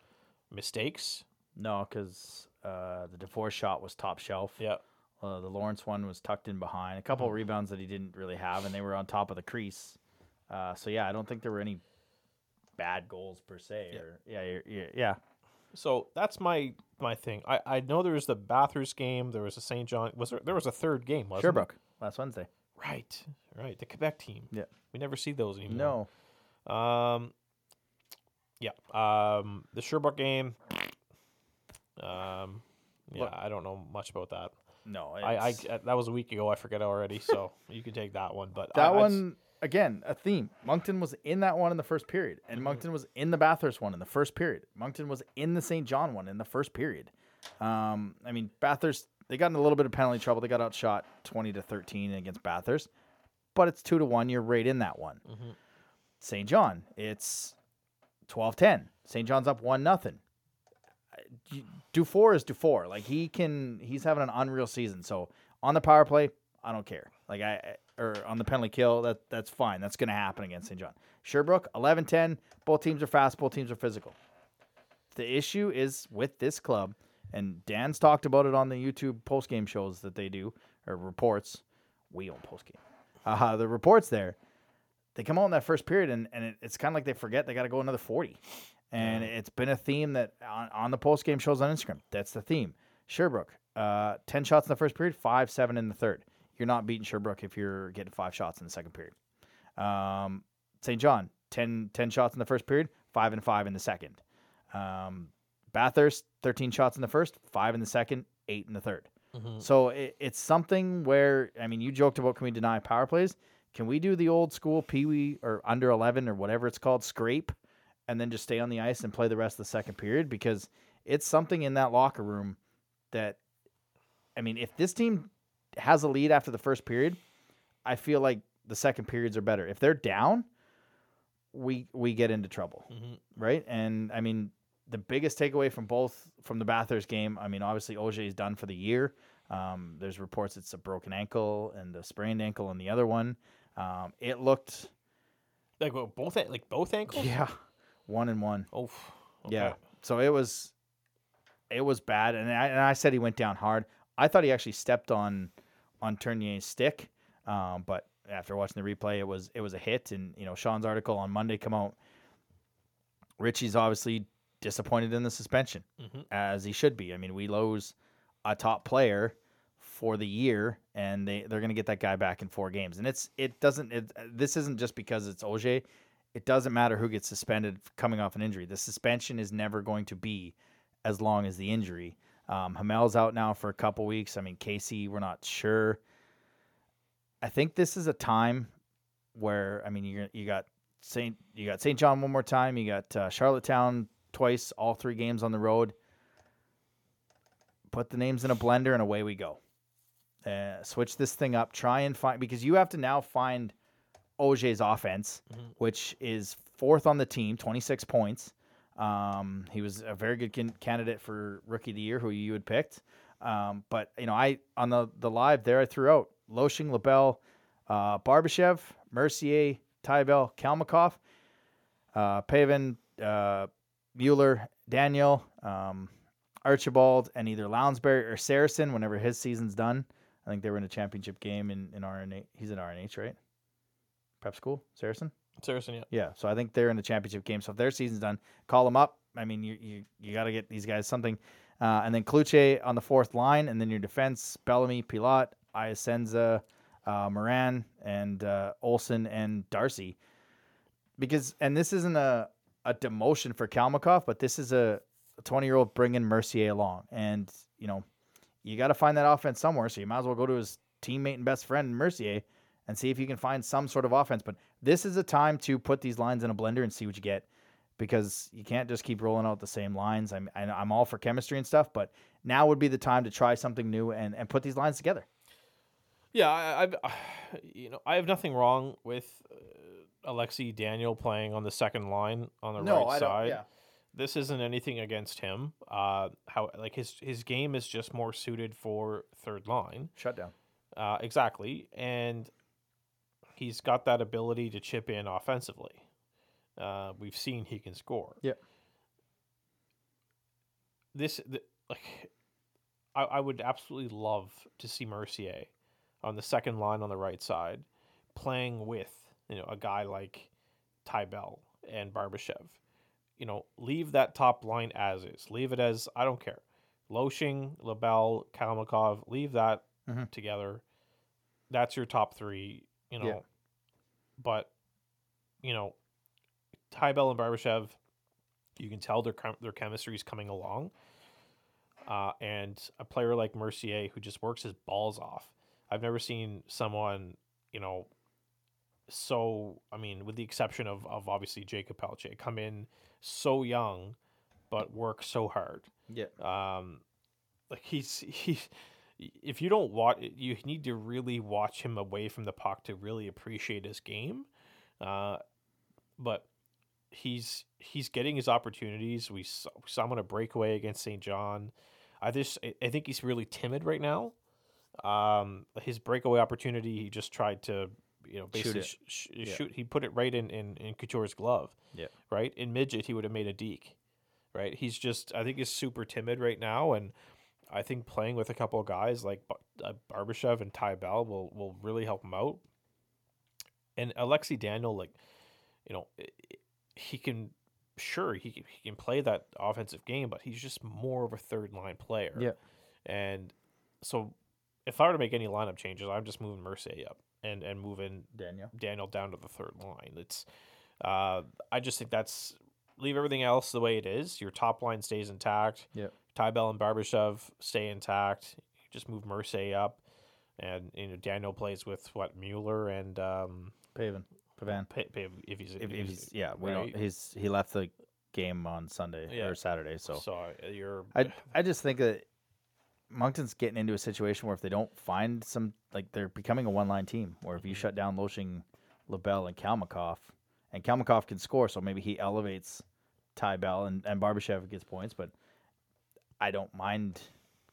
mistakes. No, because Uh, the DeForest shot was top shelf. Yeah. Uh, the Lawrence one was tucked in behind. A couple of rebounds that he didn't really have, and they were on top of the crease. Uh, so yeah, I don't think there were any bad goals per se. Yeah. Or, yeah, you're- yeah, yeah. So that's my my thing. I, I know there was the Bathurst game. There was a Saint John. Was there? There was a third game. Wasn't Sherbrooke last Wednesday. Right. Right. The Quebec team. Yeah. We never see those anymore. No, Um. Yeah. Um. The Sherbrooke game. Um. Yeah. Look- I don't know much about that. no. I, I it's- that was a week ago. I forget already. So you can take that one. But I- that I'd one again a theme. Moncton was in that one in the first period, Mm-hmm. and Moncton was in the Bathurst one in the first period. Moncton was in the Saint John one in the first period. Um, I mean Bathurst they got in a little bit of penalty trouble. They got outshot twenty to thirteen against Bathurst, but it's two to one. You're right in that one. Mm-hmm. Saint John it's 12-10. Saint John's up one nothing. Dufour is Dufour. Like he can, he's having an unreal season. So on the power play, I don't care. Like I, or on the penalty kill, that that's fine. That's going to happen against Saint John. Sherbrooke, 11-10. Both teams are fast. Both teams are physical. The issue is with this club, and Dan's talked about it on the YouTube post game shows that they do or reports. We own post game. Uh, the reports there, they come out in that first period, and, and it, it's kind of like they forget they got to go another 40. And it's been a theme that on, on the post game shows on Instagram. That's the theme. Sherbrooke, uh, 10 shots in the first period, 5 7 in the third. You're not beating Sherbrooke if you're getting five shots in the second period. Um, Saint John, 10, 10 shots in the first period, 5 and 5 in the second. Um, Bathurst, 13 shots in the first, 5 in the second, 8 in the 3rd Mhm. So it, it's something where, I mean, you joked about can we deny power plays? Can we do the old school Pee Wee or under 11 or whatever it's called, scrape, and then just stay on the ice and play the rest of the second period? Because it's something in that locker room that, I mean, if this team has a lead after the first period, I feel like the second periods are better. If they're down, we we get into trouble, Mhm. right? And I mean, the biggest takeaway from both from the Bathurst game, I mean, obviously OJ is done for the year. Um, there's reports it's a broken ankle and a sprained ankle in the other one. Um, it looked, Like what, both like both ankles. yeah, one and one. Oh. Yeah. So it was it was bad and I, and I said he went down hard. I thought he actually stepped on on Turnier's stick. Um, but after watching the replay it was it was a hit and you know Sean's article on Monday come out Richie's obviously disappointed in the suspension Mhm. as he should be. I mean, we lose a top player for the year and they they're going to get that guy back in four games. And it's it doesn't it, this isn't just because it's OJ it doesn't matter who gets suspended coming off an injury. The suspension is never going to be as long as the injury. Um, Hamel's out now for a couple weeks. I mean, Casey, we're not sure. I think this is a time where I mean, you you got Saint you got Saint John one more time. You got uh, Charlottetown twice, all three games on the road. Put the names in a blender and away we go. Uh, switch this thing up. Try and find because you have to now find OJ's offense, Mhm. which is fourth on the team, 26 points. Um, he was a very good can- candidate for rookie of the year, who you had picked. Um, but you know, I on the the live there, I threw out Loshing, LaBelle, uh, Barbashev, Mercier, Tybell, Kalmakov, uh, Pavin, uh, Mueller, Daniel, um, Archibald, and either Lounsbury or Saracen whenever his season's done. I think they were in a championship game in, in RNH. He's in RNH, right? Prep school, Saracen? Saracen, yeah. Yeah, so I think they're in the championship game. So if their season's done, call them up. I mean, you you, you got to get these guys something. Uh, and then Kluche on the fourth line, and then your defense: Bellamy, Pilat, Iasenza, uh, Moran, and uh, Olson and Darcy. Because and this isn't a a demotion for Kalmakov, but this is a 20 year old bringing Mercier along, and you know you got to find that offense somewhere. So you might as well go to his teammate and best friend Mercier and see if you can find some sort of offense. But this is a time to put these lines in a blender and see what you get because you can't just keep rolling out the same lines. I'm I- I'm all for chemistry and stuff, but now would be the time to try something new and, and put these lines together. Yeah, I, I've, you know, I have nothing wrong with uh, Alexi Daniel playing on the second line on the right side. This isn't anything against him. Uh, how like his his game is just more suited for third line. Shut down. Uh, exactly, and he's got that ability to chip in offensively. Uh, we've seen he can score. Yep. This th- like I, I would absolutely love to see Mercier on the second line on the right side, playing with you know a guy like Ty Bell and Barbashev. You know, leave that top line as is. Leave it as I don't care. Loshing, Labelle, Kalmakov, leave that Mhm. together. That's your top three. You know, Yeah. but you know, Ty Bell and Barbashev, you can tell their their chemistry is coming along. Uh, and a player like Mercier who just works his balls off. I've never seen someone, you know, so I mean, with the exception of of obviously Jacob Pelche, come in so young, but work so hard. Yeah. Um, like he's he. If you don't watch, you need to really watch him away from the puck to really appreciate his game. Uh, but he's he's getting his opportunities. We saw, we saw him on a breakaway against Saint John. I just I- think he's really timid right now. Um, his breakaway opportunity, he just tried to you know basically it. sh- sh- Yeah. shoot. He put it right in in, in Couture's glove. Yeah. Right in midget, he would have made a deke. Right. He's just I think he's super timid right now, and I think playing with a couple of guys like uh, Barbashev and Ty Bell will will really help him out. And Alexi Daniel, like, you know, he can sure he can, he can play that offensive game, but he's just more of a third line player. Yeah. And so, if I were to make any lineup changes, I'm just moving Mercier up and and moving Daniel. Daniel down to the third line. It's, uh, I just think that's leave everything else the way it is. Your top line stays intact. Yep. Ty Bell and Barbashev stay intact. You just move Mercier up, and you know Daniel plays with what Mueller and um, Pavan. Pavan. Pa- Pa- if he's If, if he's- he's, yeah, we right? don't. He's he left the game on Sunday Yeah. or Saturday, so so uh, you're I I just think that Moncton's getting into a situation where if they don't find some like they're becoming a one line team where if you Mm-hmm. shut down Loshing, LaBelle and Kalmakov and Kalmakov can score, so maybe he elevates Ty Bell and, and Barbashev gets points, but I don't mind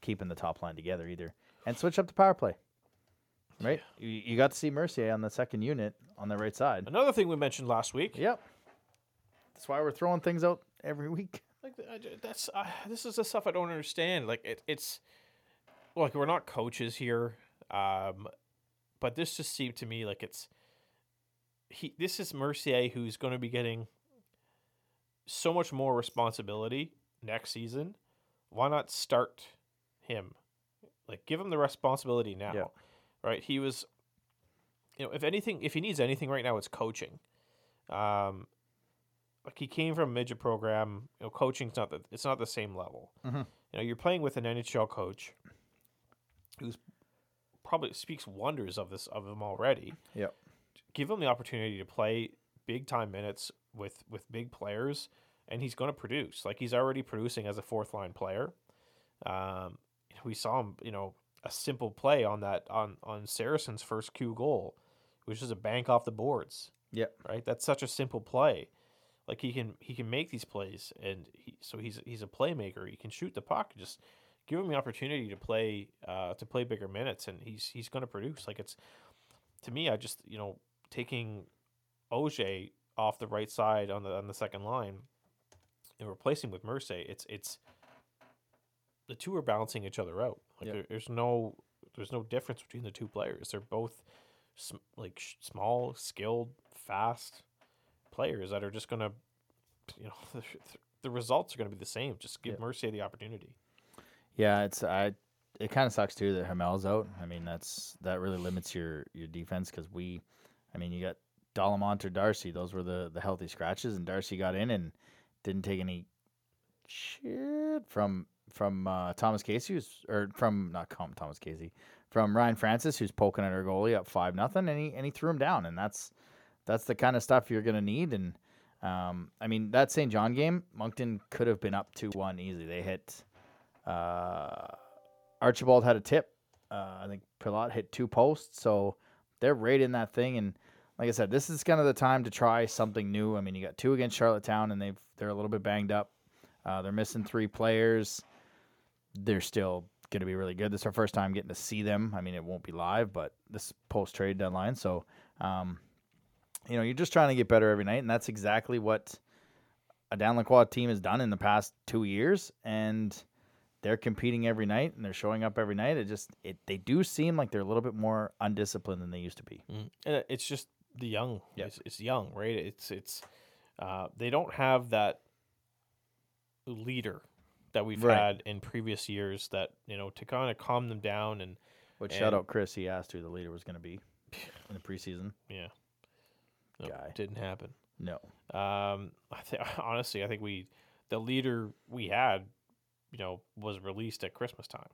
keeping the top line together either. And switch up the power play. Right? You, you got to see Mercier on the second unit on the right side. another thing we mentioned last week. Yep. That's why we're throwing things out every week. Like that's uh, this is the stuff I don't understand. Like it, it's like we're not coaches here, um, but this just seemed to me like it's he. This is Mercier who's going to be getting so much more responsibility next season. Why not start him? Like give him the responsibility now, Yeah. right? He was, you know, if anything, if he needs anything right now, it's coaching. Um, like he came from a midget program. You know, coaching's not the it's not the same level. Mhm. You know, you're playing with an NHL coach who's probably speaks wonders of this of him already. Yep. Give him the opportunity to play big time minutes with with big players, and he's going to produce. Like he's already producing as a fourth line player. Um, we saw him, you know, a simple play on that on on Saracen's first Q goal, which is a bank off the boards Yep. right? That's such a simple play. Like he can he can make these plays, and he, so he's he's a playmaker. He can shoot the puck. Just give him the opportunity to play uh, to play bigger minutes, and he's he's going to produce. Like it's to me, I just you know taking Oje off the right side on the on the second line and replacing with Mercier. It's it's the two are balancing each other out. Like Yep. there, there's no there's no difference between the two players. They're both sm- like sh- small, skilled, fast players that are just gonna, you know, the, the results are gonna be the same. Just give Yep. Mercier the opportunity. Yeah, it's I. It kind of sucks too that Hamel's out. I mean, that's that really limits your your defense because we, I mean, you got Dalamont or Darcy. Those were the the healthy scratches, and Darcy got in and didn't take any shit from from uh, Thomas Casey, who's or from not Com- Thomas Casey, from Ryan Francis, who's poking at our goalie up five nothing, and he and he threw him down, and that's that's the kind of stuff you're gonna need. And um, I mean, that Saint John game, Moncton could have been up two one easily. They hit. Uh, Archibald had a tip. Uh, I think Pilat hit two posts, so they're right in that thing. And like I said, this is kind of the time to try something new. I mean, you got two against Charlottetown, and they've they're a little bit banged up. Uh, they're missing three players. They're still going to be really good. This is our first time getting to see them. I mean, it won't be live, but this post trade deadline. So, um, you know, you're just trying to get better every night, and that's exactly what a Dan Lacroix team has done in the past two years. And they're competing every night and they're showing up every night. It just it they do seem like they're a little bit more undisciplined than they used to be. Mm. And it's just the young. Yeah. It's, it's young, right? It's it's uh, they don't have that leader that we've Right. had in previous years that you know to kind of calm them down and Which shout out Chris, he asked who the leader was going to be in the preseason. yeah, no, Guy. didn't happen. No, Um, I think honestly, I think we the leader we had, you know, was released at Christmas time,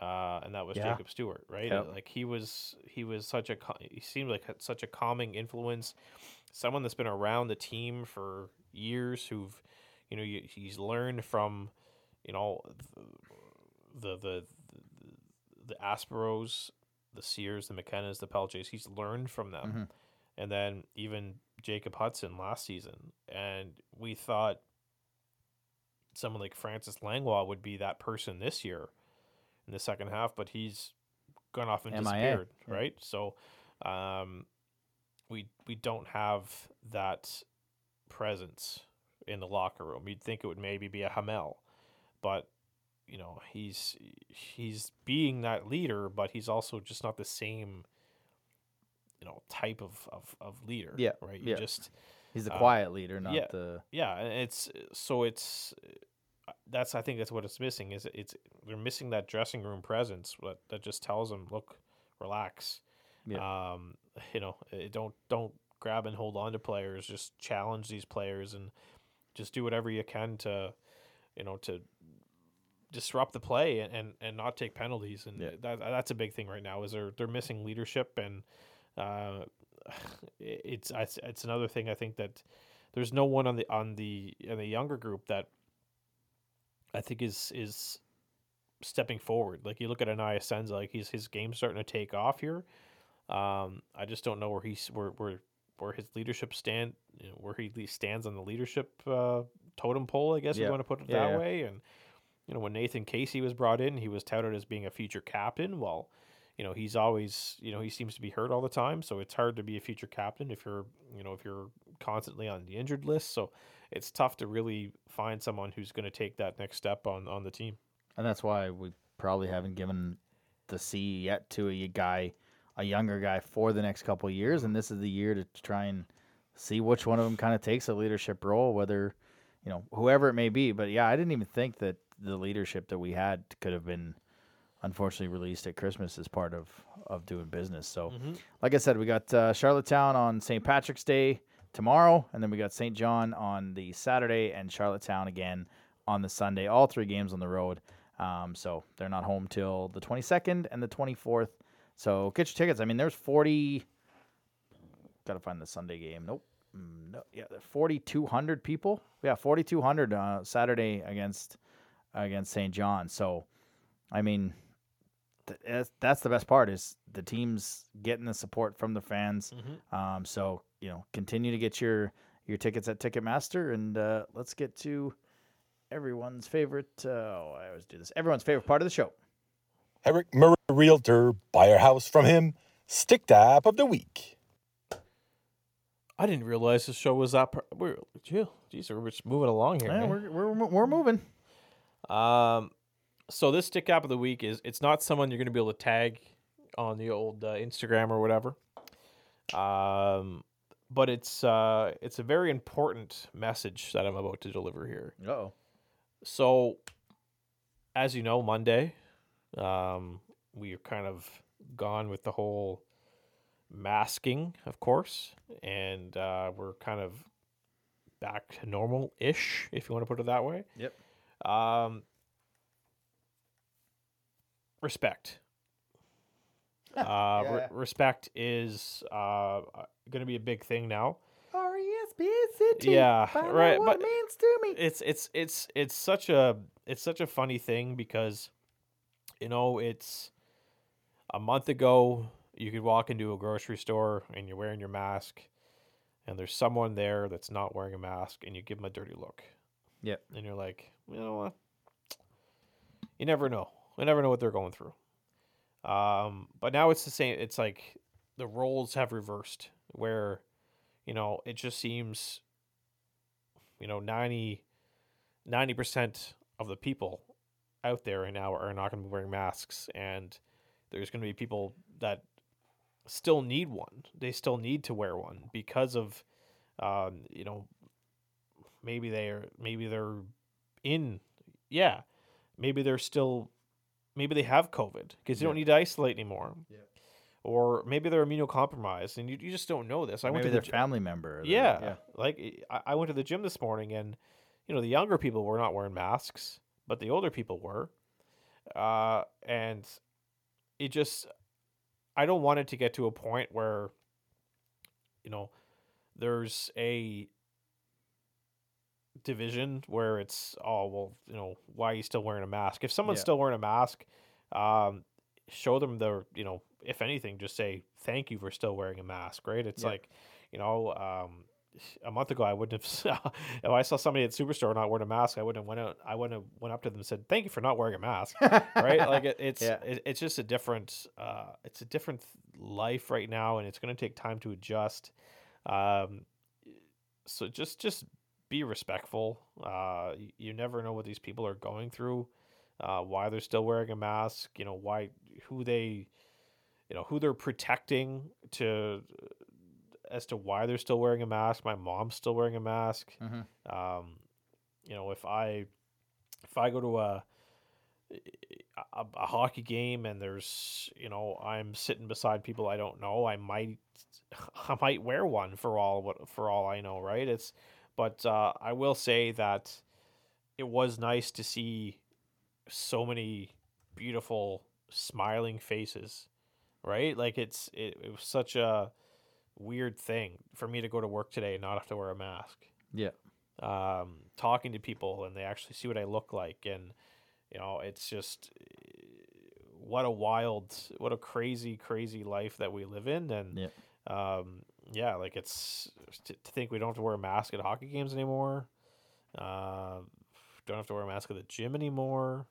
uh, and that was Yeah. Jacob Stewart, right? Yep. Like he was he was such a he seemed like such a calming influence, someone that's been around the team for years, who've you know he's learned from, you know, the the the, the Asperos, the Sears, the McKennas, the Pelches. He's learned from them Mhm. and then even Jacob Hudson last season. And we thought someone like Francis Langlois would be that person this year in the second half, but he's gone off and MIA, disappeared, right? So um, we we don't have that presence in the locker room. You'd think it would maybe be a Hamel, but you know he's he's being that leader, but he's also just not the same you know type of of, of leader. Yeah, right. You yeah. just he's the Uh, quiet leader, not yeah. the yeah, and it's so it's uh, that's I think that's what it's missing is it's they're missing that dressing room presence that that just tells them look relax. Yeah. Um, you know, eh, don't don't grab and hold on to players. Just challenge these players and just do whatever you can to, you know, to disrupt the play and, and, and not take penalties. And Yeah. that that's a big thing right now is they're they're missing leadership and uh, it's it's it's another thing I think that there's no one on the on the on the younger group that I think is is stepping forward. Like you look at Anaya Senza, like he's his game's starting to take off here. Um, I just don't know where he's where where where his leadership stand, you know, where he stands on the leadership uh, totem pole. I guess Yeah. you want to put it Yeah, that yeah. way. And you know, when Nathan Casey was brought in, he was touted as being a future captain. Well, you know, he's always, you know, he seems to be hurt all the time, so it's hard to be a future captain if you're, you know, if you're constantly on the injured list. So it's tough to really find someone who's going to take that next step on on the team. and that's why we probably haven't given the C yet to a guy, a younger guy for the next couple of years, and this is the year to try and see which one of them kind of takes a leadership role, whether you know whoever it may be. But yeah, I didn't even think that the leadership that we had could have been unfortunately released at Christmas as part of of doing business. So, Mhm. like I said, we got uh, Charlottetown on St. Patrick's Day tomorrow, and then we got Saint John on the Saturday, and Charlottetown again on the Sunday. All three games on the road. Um, so they're not home till the 22nd and the 24th. So get your tickets. I mean, there's 40. Got to find the Sunday game. Nope. Mm, No, yeah, 4,200 people. Yeah, 4,200 uh, Saturday against against Saint John. So, I mean, th- that's, the best part is the teams getting the support from the fans. Mhm. Um, so you know, continue to get your your tickets at Ticketmaster, and uh, let's get to everyone's favorite. Uh, oh, I always do this. Everyone's favorite part of the show. Eric Murray Realtor, buy a house from him. Stick tap of the week. I didn't realize the show was that. Pr- we're, gee, geez, we're just moving along here. Yeah, we're, we're we're moving. Um, so this stick app of the week is it's not someone you're going to be able to tag on the old uh, Instagram or whatever. Um, but it's uh, it's a very important message that I'm about to deliver here. Oh, So, as you know, Monday, um, we are kind of gone with the whole masking, of course, and uh, we're kind of back to normal ish, if you want to put it that way. Yep. Um, respect. Uh, re- respect is uh, going to be a big thing now. R E S P C T. Yeah, right, What but- it means to me. it's it's it's it's such a it's such a funny thing because you know it's a month ago you could walk into a grocery store and you're wearing your mask and there's someone there that's not wearing a mask and you give them a dirty look Yep. and you're like you know what you never know you never know what they're going through um but now it's the same it's like the roles have reversed where you know it just seems you know 90 90% of the people out there right now are not going to be wearing masks, and there's going to be people that still need one. They still need to wear one because of, um, you know, maybe they're maybe they're in, yeah, maybe they're still, maybe they have COVID because they don't need to isolate anymore. Yeah. Or maybe they're immunocompromised, and you, you just don't know this. I went to their the family member. their- yeah, like I, I went to the gym this morning, and you know the younger people were not wearing masks, but the older people were, uh, and it just I don't want it to get to a point where you know there's a division where it's oh well you know why are you still wearing a mask if someone's Yeah. still wearing a mask um show them the you know if anything just say thank you for still wearing a mask right it's Yeah. like you know um a month ago i wouldn't have if i saw somebody at superstore not wearing a mask i wouldn't have went out i wouldn't have went up to them and said thank you for not wearing a mask right like it, it's Yeah. it, it's just a different uh it's a different life right now and it's going to take time to adjust um so just just be respectful. Uh y- you never know what these people are going through uh why they're still wearing a mask you know why who they you know who they're protecting to as to why they're still wearing a mask. My mom's still wearing a mask. Mhm. um you know if i if i go to a a, a hockey game and there's you know i'm sitting beside people i don't know i might i might wear one for all what for all i know right? It's but uh, i will say that it was nice to see so many beautiful smiling faces right like it's it, it was such a weird thing for me to go to work today and not have to wear a mask Yeah. um, talking to people and they actually see what I look like. And, you know, it's just what a wild, what a crazy, crazy life that we live in. And, Yeah. um, yeah, like it's to, to think we don't have to wear a mask at hockey games anymore. Uh, don't have to wear a mask at the gym anymore.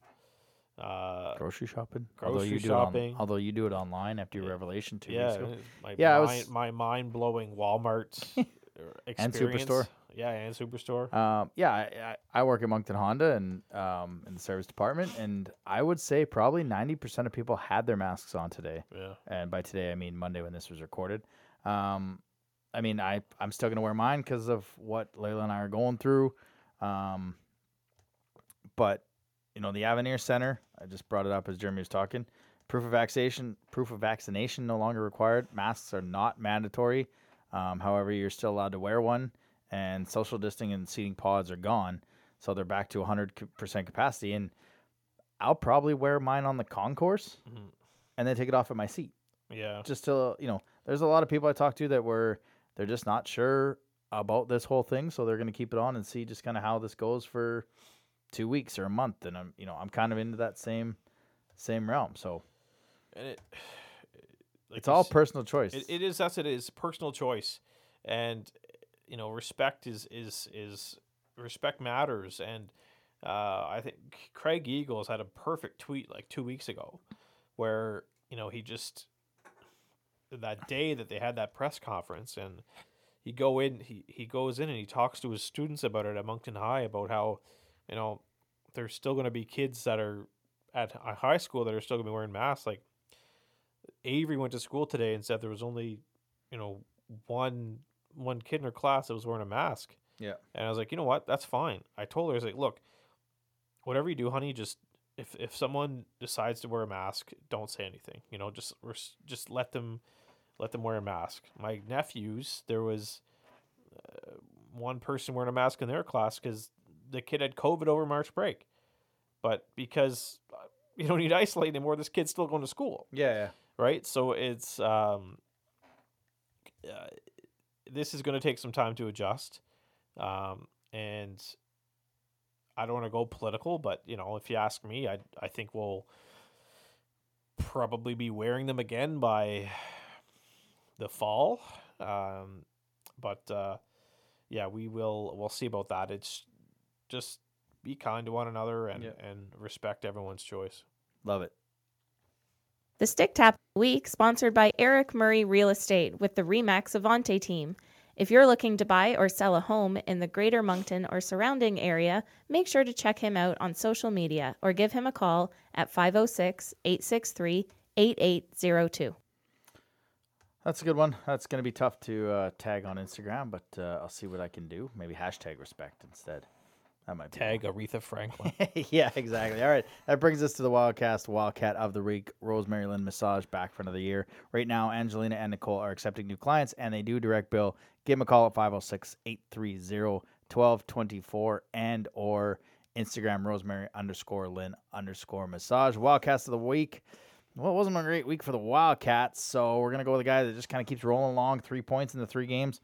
Uh, Grocery shopping. although grocery you do shopping. It on, although you do it online after your Yeah. revelation two yeah, my Yeah, I was- mind, my mind blowing Walmart And. Superstore. Yeah, and Superstore. Um, yeah, I, I I work at Moncton Honda and um, in the service department, and I would say probably ninety percent of people had their masks on today. yeah. And by today, I mean Monday when this was recorded. Um, I mean, I I'm still gonna wear mine because of what Layla and I are going through. Um, but you know, the Avenir Center, I just brought it up as Jeremy was talking. Proof of vaccination, proof of vaccination no longer required. Masks are not mandatory. Um, however, you're still allowed to wear one, and social distancing and seating pods are gone, so they're back to 100% capacity. And I'll probably wear mine on the concourse, Mhm. and then take it off at my seat Yeah. just to you know there's a lot of people i talk to that were they're just not sure about this whole thing so they're going to keep it on and see just kind of how this goes for two weeks or a month and i'm you know i'm kind of into that same same realm so. And it like it's all personal choice. it, it is that's it is personal choice. And you know respect is is is respect matters and uh, I think Craig Eagles had a perfect tweet like two weeks ago where you know he just that day that they had that press conference and he go in he, he goes in and he talks to his students about it at Moncton High about how you know there's still going to be kids that are at a high school that are still going to be wearing masks like Avery went to school today and said there was only, you know, one one kid in her class that was wearing a mask. Yeah. And I was like, you know what? That's fine. I told her, I was like, look, whatever you do, honey, just if if someone decides to wear a mask, don't say anything. You know, just just let them let them wear a mask. My nephews, there was uh, one person wearing a mask in their class because the kid had COVID over March break, but because uh, you don't need to isolate anymore, this kid's still going to school yeah yeah right? So it's um, uh, this is going to take some time to adjust, um, and I don't want to go political, but you know, if you ask me, I I think we'll probably be wearing them again by the fall, um, but uh, yeah, we will we'll see about that. It's just be kind to one another and Yeah. and respect everyone's choice. love it The Stick Tap Week, sponsored by Eric Murray Real Estate with the Remax Avante team. If you're looking to buy or sell a home in the greater Moncton or surrounding area, make sure to check him out on social media or give him a call at 506 863 8802. That's a good one. That's going to be tough to uh, tag on Instagram, but uh, I'll see what I can do. Maybe hashtag respect instead. That might be Tag Aretha Franklin. yeah, exactly. All right. That brings us to the Wildcast Wildcat of the Week. Rosemary Lynn Massage back for another year. Right now, Angelina and Nicole are accepting new clients and they do direct bill. Give them a call at 506 830 1224 and or Instagram Rosemary underscore Lynn underscore massage. Wildcast of the Week. Well, it wasn't a great week for the Wildcats, so we're gonna go with a guy that just kind of keeps rolling along. Three points in the three games.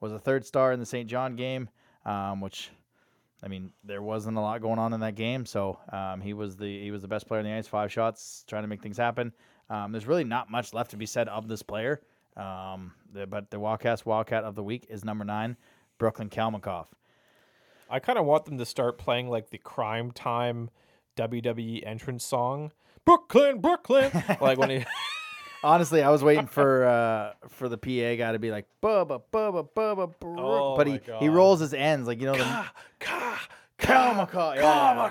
Was a third star in the Saint John game, um, which I mean, there wasn't a lot going on in that game, so um, he was the he was the best player in the ice. Five shots, trying to make things happen. Um, there's really not much left to be said of this player, um, the, but the Wildcats Wildcat of the week is number nine, Brooklyn Kalmakoff. I kind of want them to start playing like the Crime Time WWE entrance song, Brooklyn, Brooklyn. like when he, Honestly, I was waiting for uh, for the PA guy to be like Bubba Bubba Bubba, Brook," Oh but he God. he rolls his ends like you know the Kalmakoff. Yeah,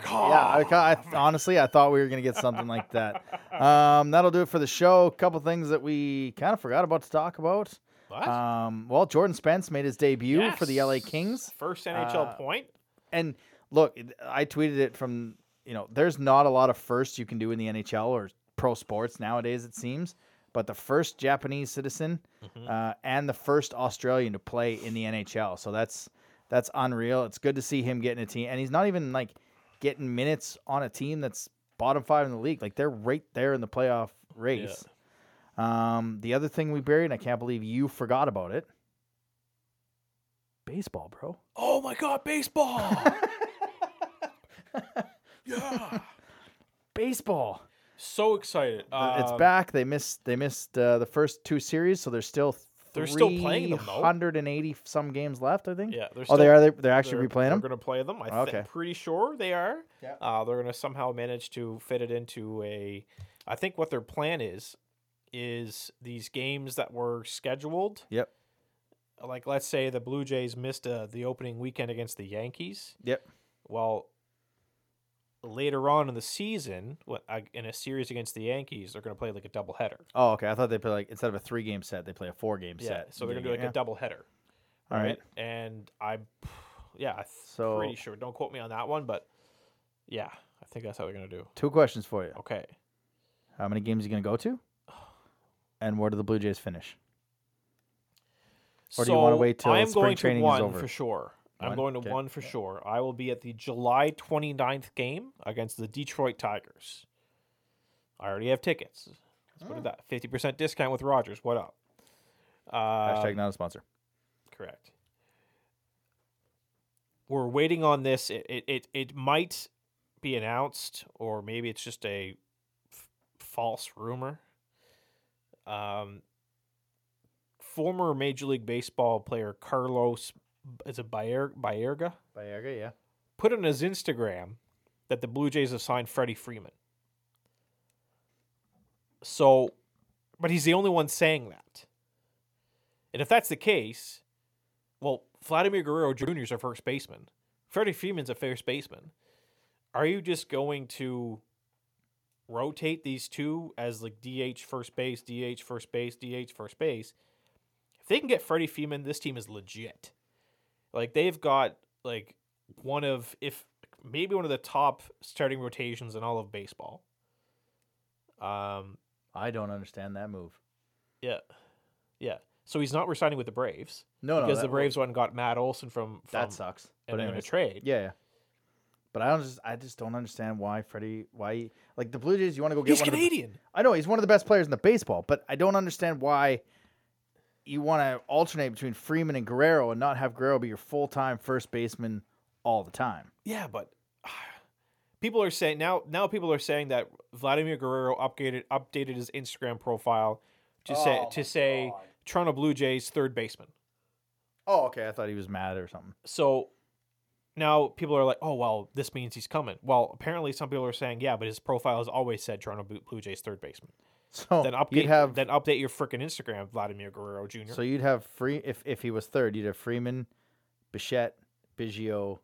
yeah. I, I, honestly, I thought we were gonna get something like that. Um, that'll do it for the show. A couple things that we kind of forgot about to talk about. what? Um, well, Jordan Spence made his debut for the LA Kings, First NHL Uh, point. and look, I tweeted it from you know, there's not a lot of firsts you can do in the NHL or pro sports nowadays. It seems, but the first Japanese citizen uh, and the first Australian to play in the NHL, so that's that's unreal. It's good to see him getting a team, and he's not even like getting minutes on a team that's bottom five in the league. Like they're right there in the playoff race. Um, the other thing we buried, and I can't believe you forgot about it. Baseball, bro. Oh my God, baseball! yeah, Baseball. so excited. Uh, it's Um, back. They missed. They missed uh, the first two series, so there's still. They're still playing them, though. 180 some games left, I think. Yeah, they're Oh, they are. They, they're actually they're, replaying they're them. going to play them. I Okay. think pretty sure they are. Yeah. Uh, they're going to somehow manage to fit it into a. I think what their plan is, is these games that were scheduled. Yep. Like let's say the Blue Jays missed uh, the opening weekend against the Yankees. Yep. Well, later on in the season, what in a series against the Yankees, they're going to play like a double header. Oh, okay. I thought they play like instead of a three game set, they play a four game Yeah. set. So they're going to do like yeah. a double header. All right. And I, yeah, I'm So- pretty sure. Don't quote me on that one, but yeah, I think that's how they're going to do. Two questions for you. Okay. How many games are you going to go to? And where do the Blue Jays finish? Or do you wanna So, wait till I'm spring going training to is one over? for sure. I'm going to Okay. one for sure. I will be at the July 29th game against the Detroit Tigers. I already have tickets. Let's Hmm. put it that 50% discount with Rogers. What up? Hashtag Um, not a sponsor. Correct. We're waiting on this. It, it, it, it might be announced, or maybe it's just a f- false rumor. Um, former Major League Baseball player Carlos, is it Baer, Baerga? Bayaga, yeah. Put on his Instagram that the Blue Jays have signed Freddie Freeman. So, but he's the only one saying that. And if that's the case, well, Vladimir Guerrero Jr. is a first baseman. Freddie Freeman's a first baseman. Are you just going to rotate these two as like DH first base, DH first base, DH first base? If they can get Freddie Freeman, this team is legit. Like they've got like one of if maybe one of the top starting rotations in all of baseball. Um I don't understand that move. yeah. Yeah. So he's not resigning with the Braves No, no. because that, the Braves one got Matt Olson from, from that sucks. But in a trade. Yeah, yeah. But I don't just I just don't understand why Freddie why like the Blue Jays you want to go get He's one of the- Canadian. I know he's one of the best players in the baseball, but I don't understand why you want to alternate between Freeman and Guerrero and not have Guerrero be your full time first baseman all the time. Yeah, but people are saying now now people are saying that Vladimir Guerrero updated updated his Instagram profile to say Oh to say God. Toronto Blue Jays third baseman. Oh, okay. I thought he was mad or something. So now people are like, "Oh, well, this means he's coming." Well, apparently some people are saying, "Yeah, but his profile has always said Toronto Blue Jays third baseman." So then update you'd have then update your freaking Instagram, Vladimir Guerrero Jr. so you'd have free if if he was third, you'd have Freeman, Bichette, Biggio,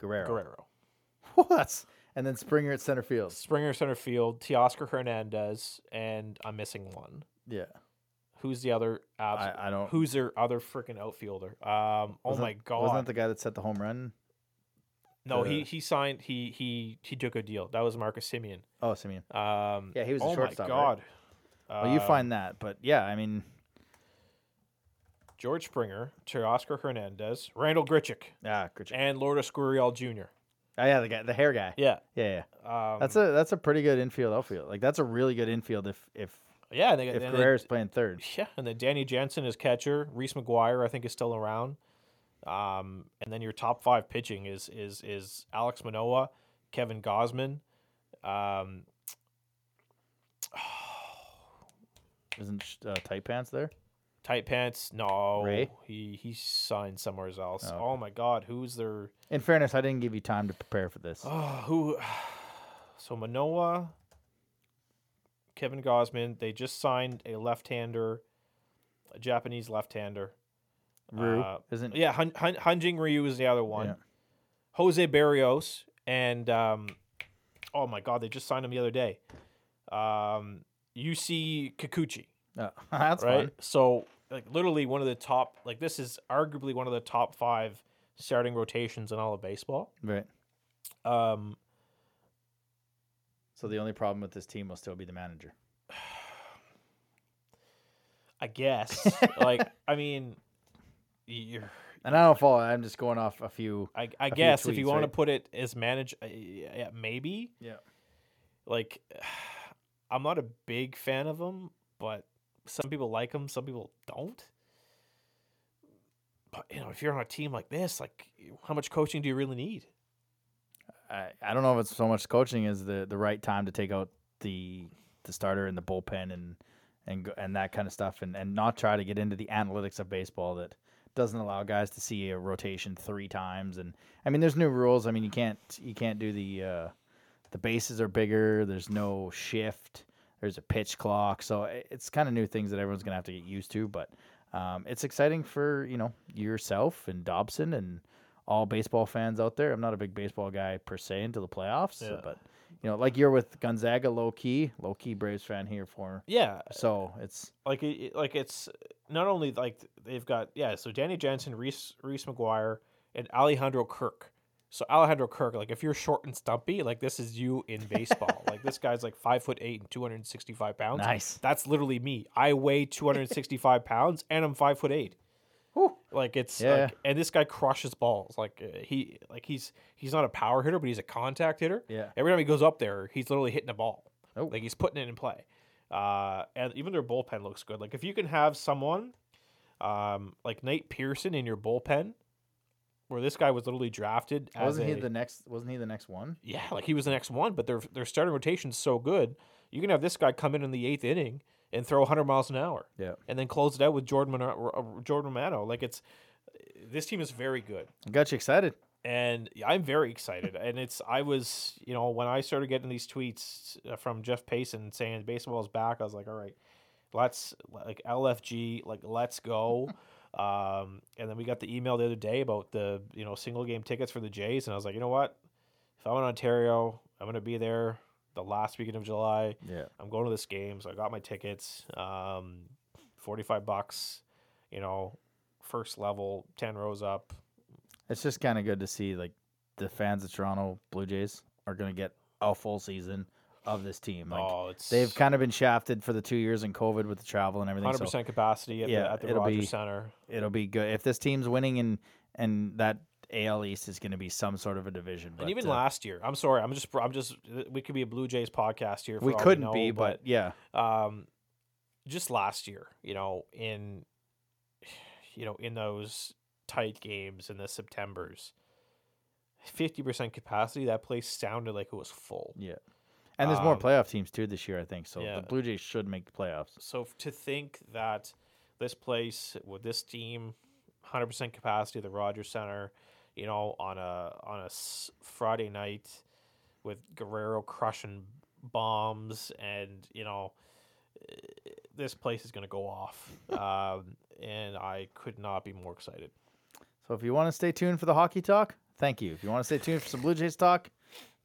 Guerrero. Guerrero. That's and then Springer at center field. Springer center field, Teoscar Hernandez, and I'm missing one. Yeah, Who's the other? I, I don't. Who's their other freaking outfielder? Um, oh wasn't- my god! Wasn't that the guy that set the home run? no, he the- he signed. He he he took a deal. That was Marcus Semien. Oh, Simeon. Um, Yeah, he was a oh shortstop, my right? Well, you Um, find that, but yeah, I mean, George Springer, Teoscar Hernandez, Randal Grichuk, ah, good job. and Lourdes Gurriel Jr. Oh, yeah, the guy, the hair guy. Yeah, Yeah, yeah. um, That's a that's a pretty good infield outfield. Like that's a really good infield if if yeah. And they, if and then- playing third. Yeah, and then Danny Jansen is catcher. Reese McGuire, I think, is still around. Um, and then your top five pitching is is is Alek Manoah, Kevin Gausman. Um, Isn't uh, tight pants there? tight pants, no. Ray? He he signed somewhere else. Oh, Oh, my God, who's their? In fairness, I didn't give you time to prepare for this. Oh, who? So Manoah, Kevin Gausman. They just signed a left-hander, a Japanese left-hander. Rue uh, isn't. Yeah, Hun, Hun, Hyun Jin Ryu is the other one. Yeah. Jose Berrios and um, oh my God, they just signed him the other day. Um, Yusei Kikuchi, Oh, that's right? fun. So like literally one of the top, like this is arguably one of the top five starting rotations in all of baseball. Right. Um, So the only problem with this team will still be the manager. I guess. like I mean, you're. And I don't follow. I'm just going off a few. I, I few guess if you tweets, want to put it as manage, uh, yeah, maybe. Yeah. Like, I'm not a big fan of him, but some people like him, some people don't. But you know, if you're on a team like this, like, how much coaching do you really need? I, I don't know if it's so much coaching as the the right time to take out the the starter and the bullpen and and and that kind of stuff and and not try to get into the analytics of baseball that doesn't allow guys to see a rotation three times and I mean there's new rules. I mean you can't you can't do the uh, the bases are bigger. There's no shift. There's a pitch clock. So it's kind of new things that everyone's gonna have to get used to. But um, it's exciting for you know yourself and Dobson and all baseball fans out there. I'm not a big baseball guy per se until the playoffs, Yeah. but you know, like you're with Gonzaga, low key, low key Braves fan here for. Yeah, So it's like like it's not only like they've got yeah, so Danny Jansen, Reese Reese McGuire, and Alejandro Kirk. So Alejandro Kirk, like if you're short and stumpy, like this is you in baseball. like this guy's like five foot eight and two hundred and sixty five pounds. nice. That's literally me. I weigh two hundred and sixty five pounds and I'm five foot eight. Whew. Like it's Yeah. like, and this guy crushes balls. Like uh, he like he's he's not a power hitter, but he's a contact hitter. Yeah. Every time he goes up there, he's literally hitting a ball. Oh. Like he's putting it in play. Uh, and even their bullpen looks good. Like if you can have someone um, like Nate Pearson in your bullpen, where this guy was literally drafted Wasn't he the next? Wasn't he the next one? yeah, like he was the next one, but their their starting rotation's so good. You can have this guy come in in the eighth inning and throw 100 miles an hour, Yeah. and then close it out with Jordan Mano- uh, Jordan Romano. Like it's this team is very good, Got you excited. and I'm very excited. and it's I was you know when I started getting these tweets uh, from Jeff Payson saying baseball is back, I was like, all right, let's like LFG, like let's go. Um, and then we got the email the other day about the you know single game tickets for the Jays, and I was like, you know what? If I'm in Ontario, I'm gonna be there the last weekend of July. Yeah. I'm going to this game, so I got my tickets. Um, forty five bucks, you know, first level, ten rows up. It's just kind of good to see like the fans of Toronto Blue Jays are going to get a full season of this team. Like oh, it's they've kind of been shafted for the two years in COVID with the travel and everything. hundred So percent capacity at yeah, the at the Rogers be- Center. it'll be good if this team's winning and and that AL East is going to be some sort of a division. But and even uh, last year, I'm sorry, I'm just I'm just we could be a Blue Jays podcast here. For we couldn't know, be, but yeah, um, just last year, you know, in you know in those tight games in the September's, fifty percent capacity, that place sounded like it was full. yeah. And there's more Um, playoff teams too this year, I think. So yeah. the Blue Jays should make the playoffs. So to think that this place with this team, hundred percent capacity, the Rogers Center, you know, on a on a Friday night with Guerrero crushing bombs and you know, eh, this place is going to go off, um, and I could not be more excited. So if you want to stay tuned for the hockey talk, thank you. If you want to stay tuned for some Blue Jays talk,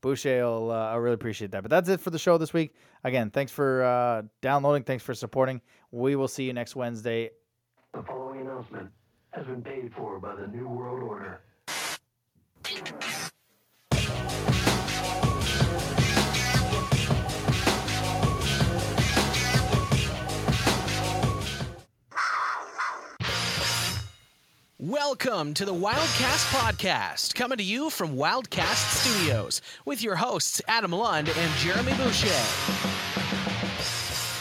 Boucher, will, uh, I really appreciate that. But that's it for the show this week. Again, thanks for uh, downloading. Thanks for supporting. We will see you next Wednesday. The following announcement has been paid for by the New World Order. Welcome to the Wildcast Podcast, coming to you from Wildcast Studios with your hosts, Adam Lund and Jeremy Boucher.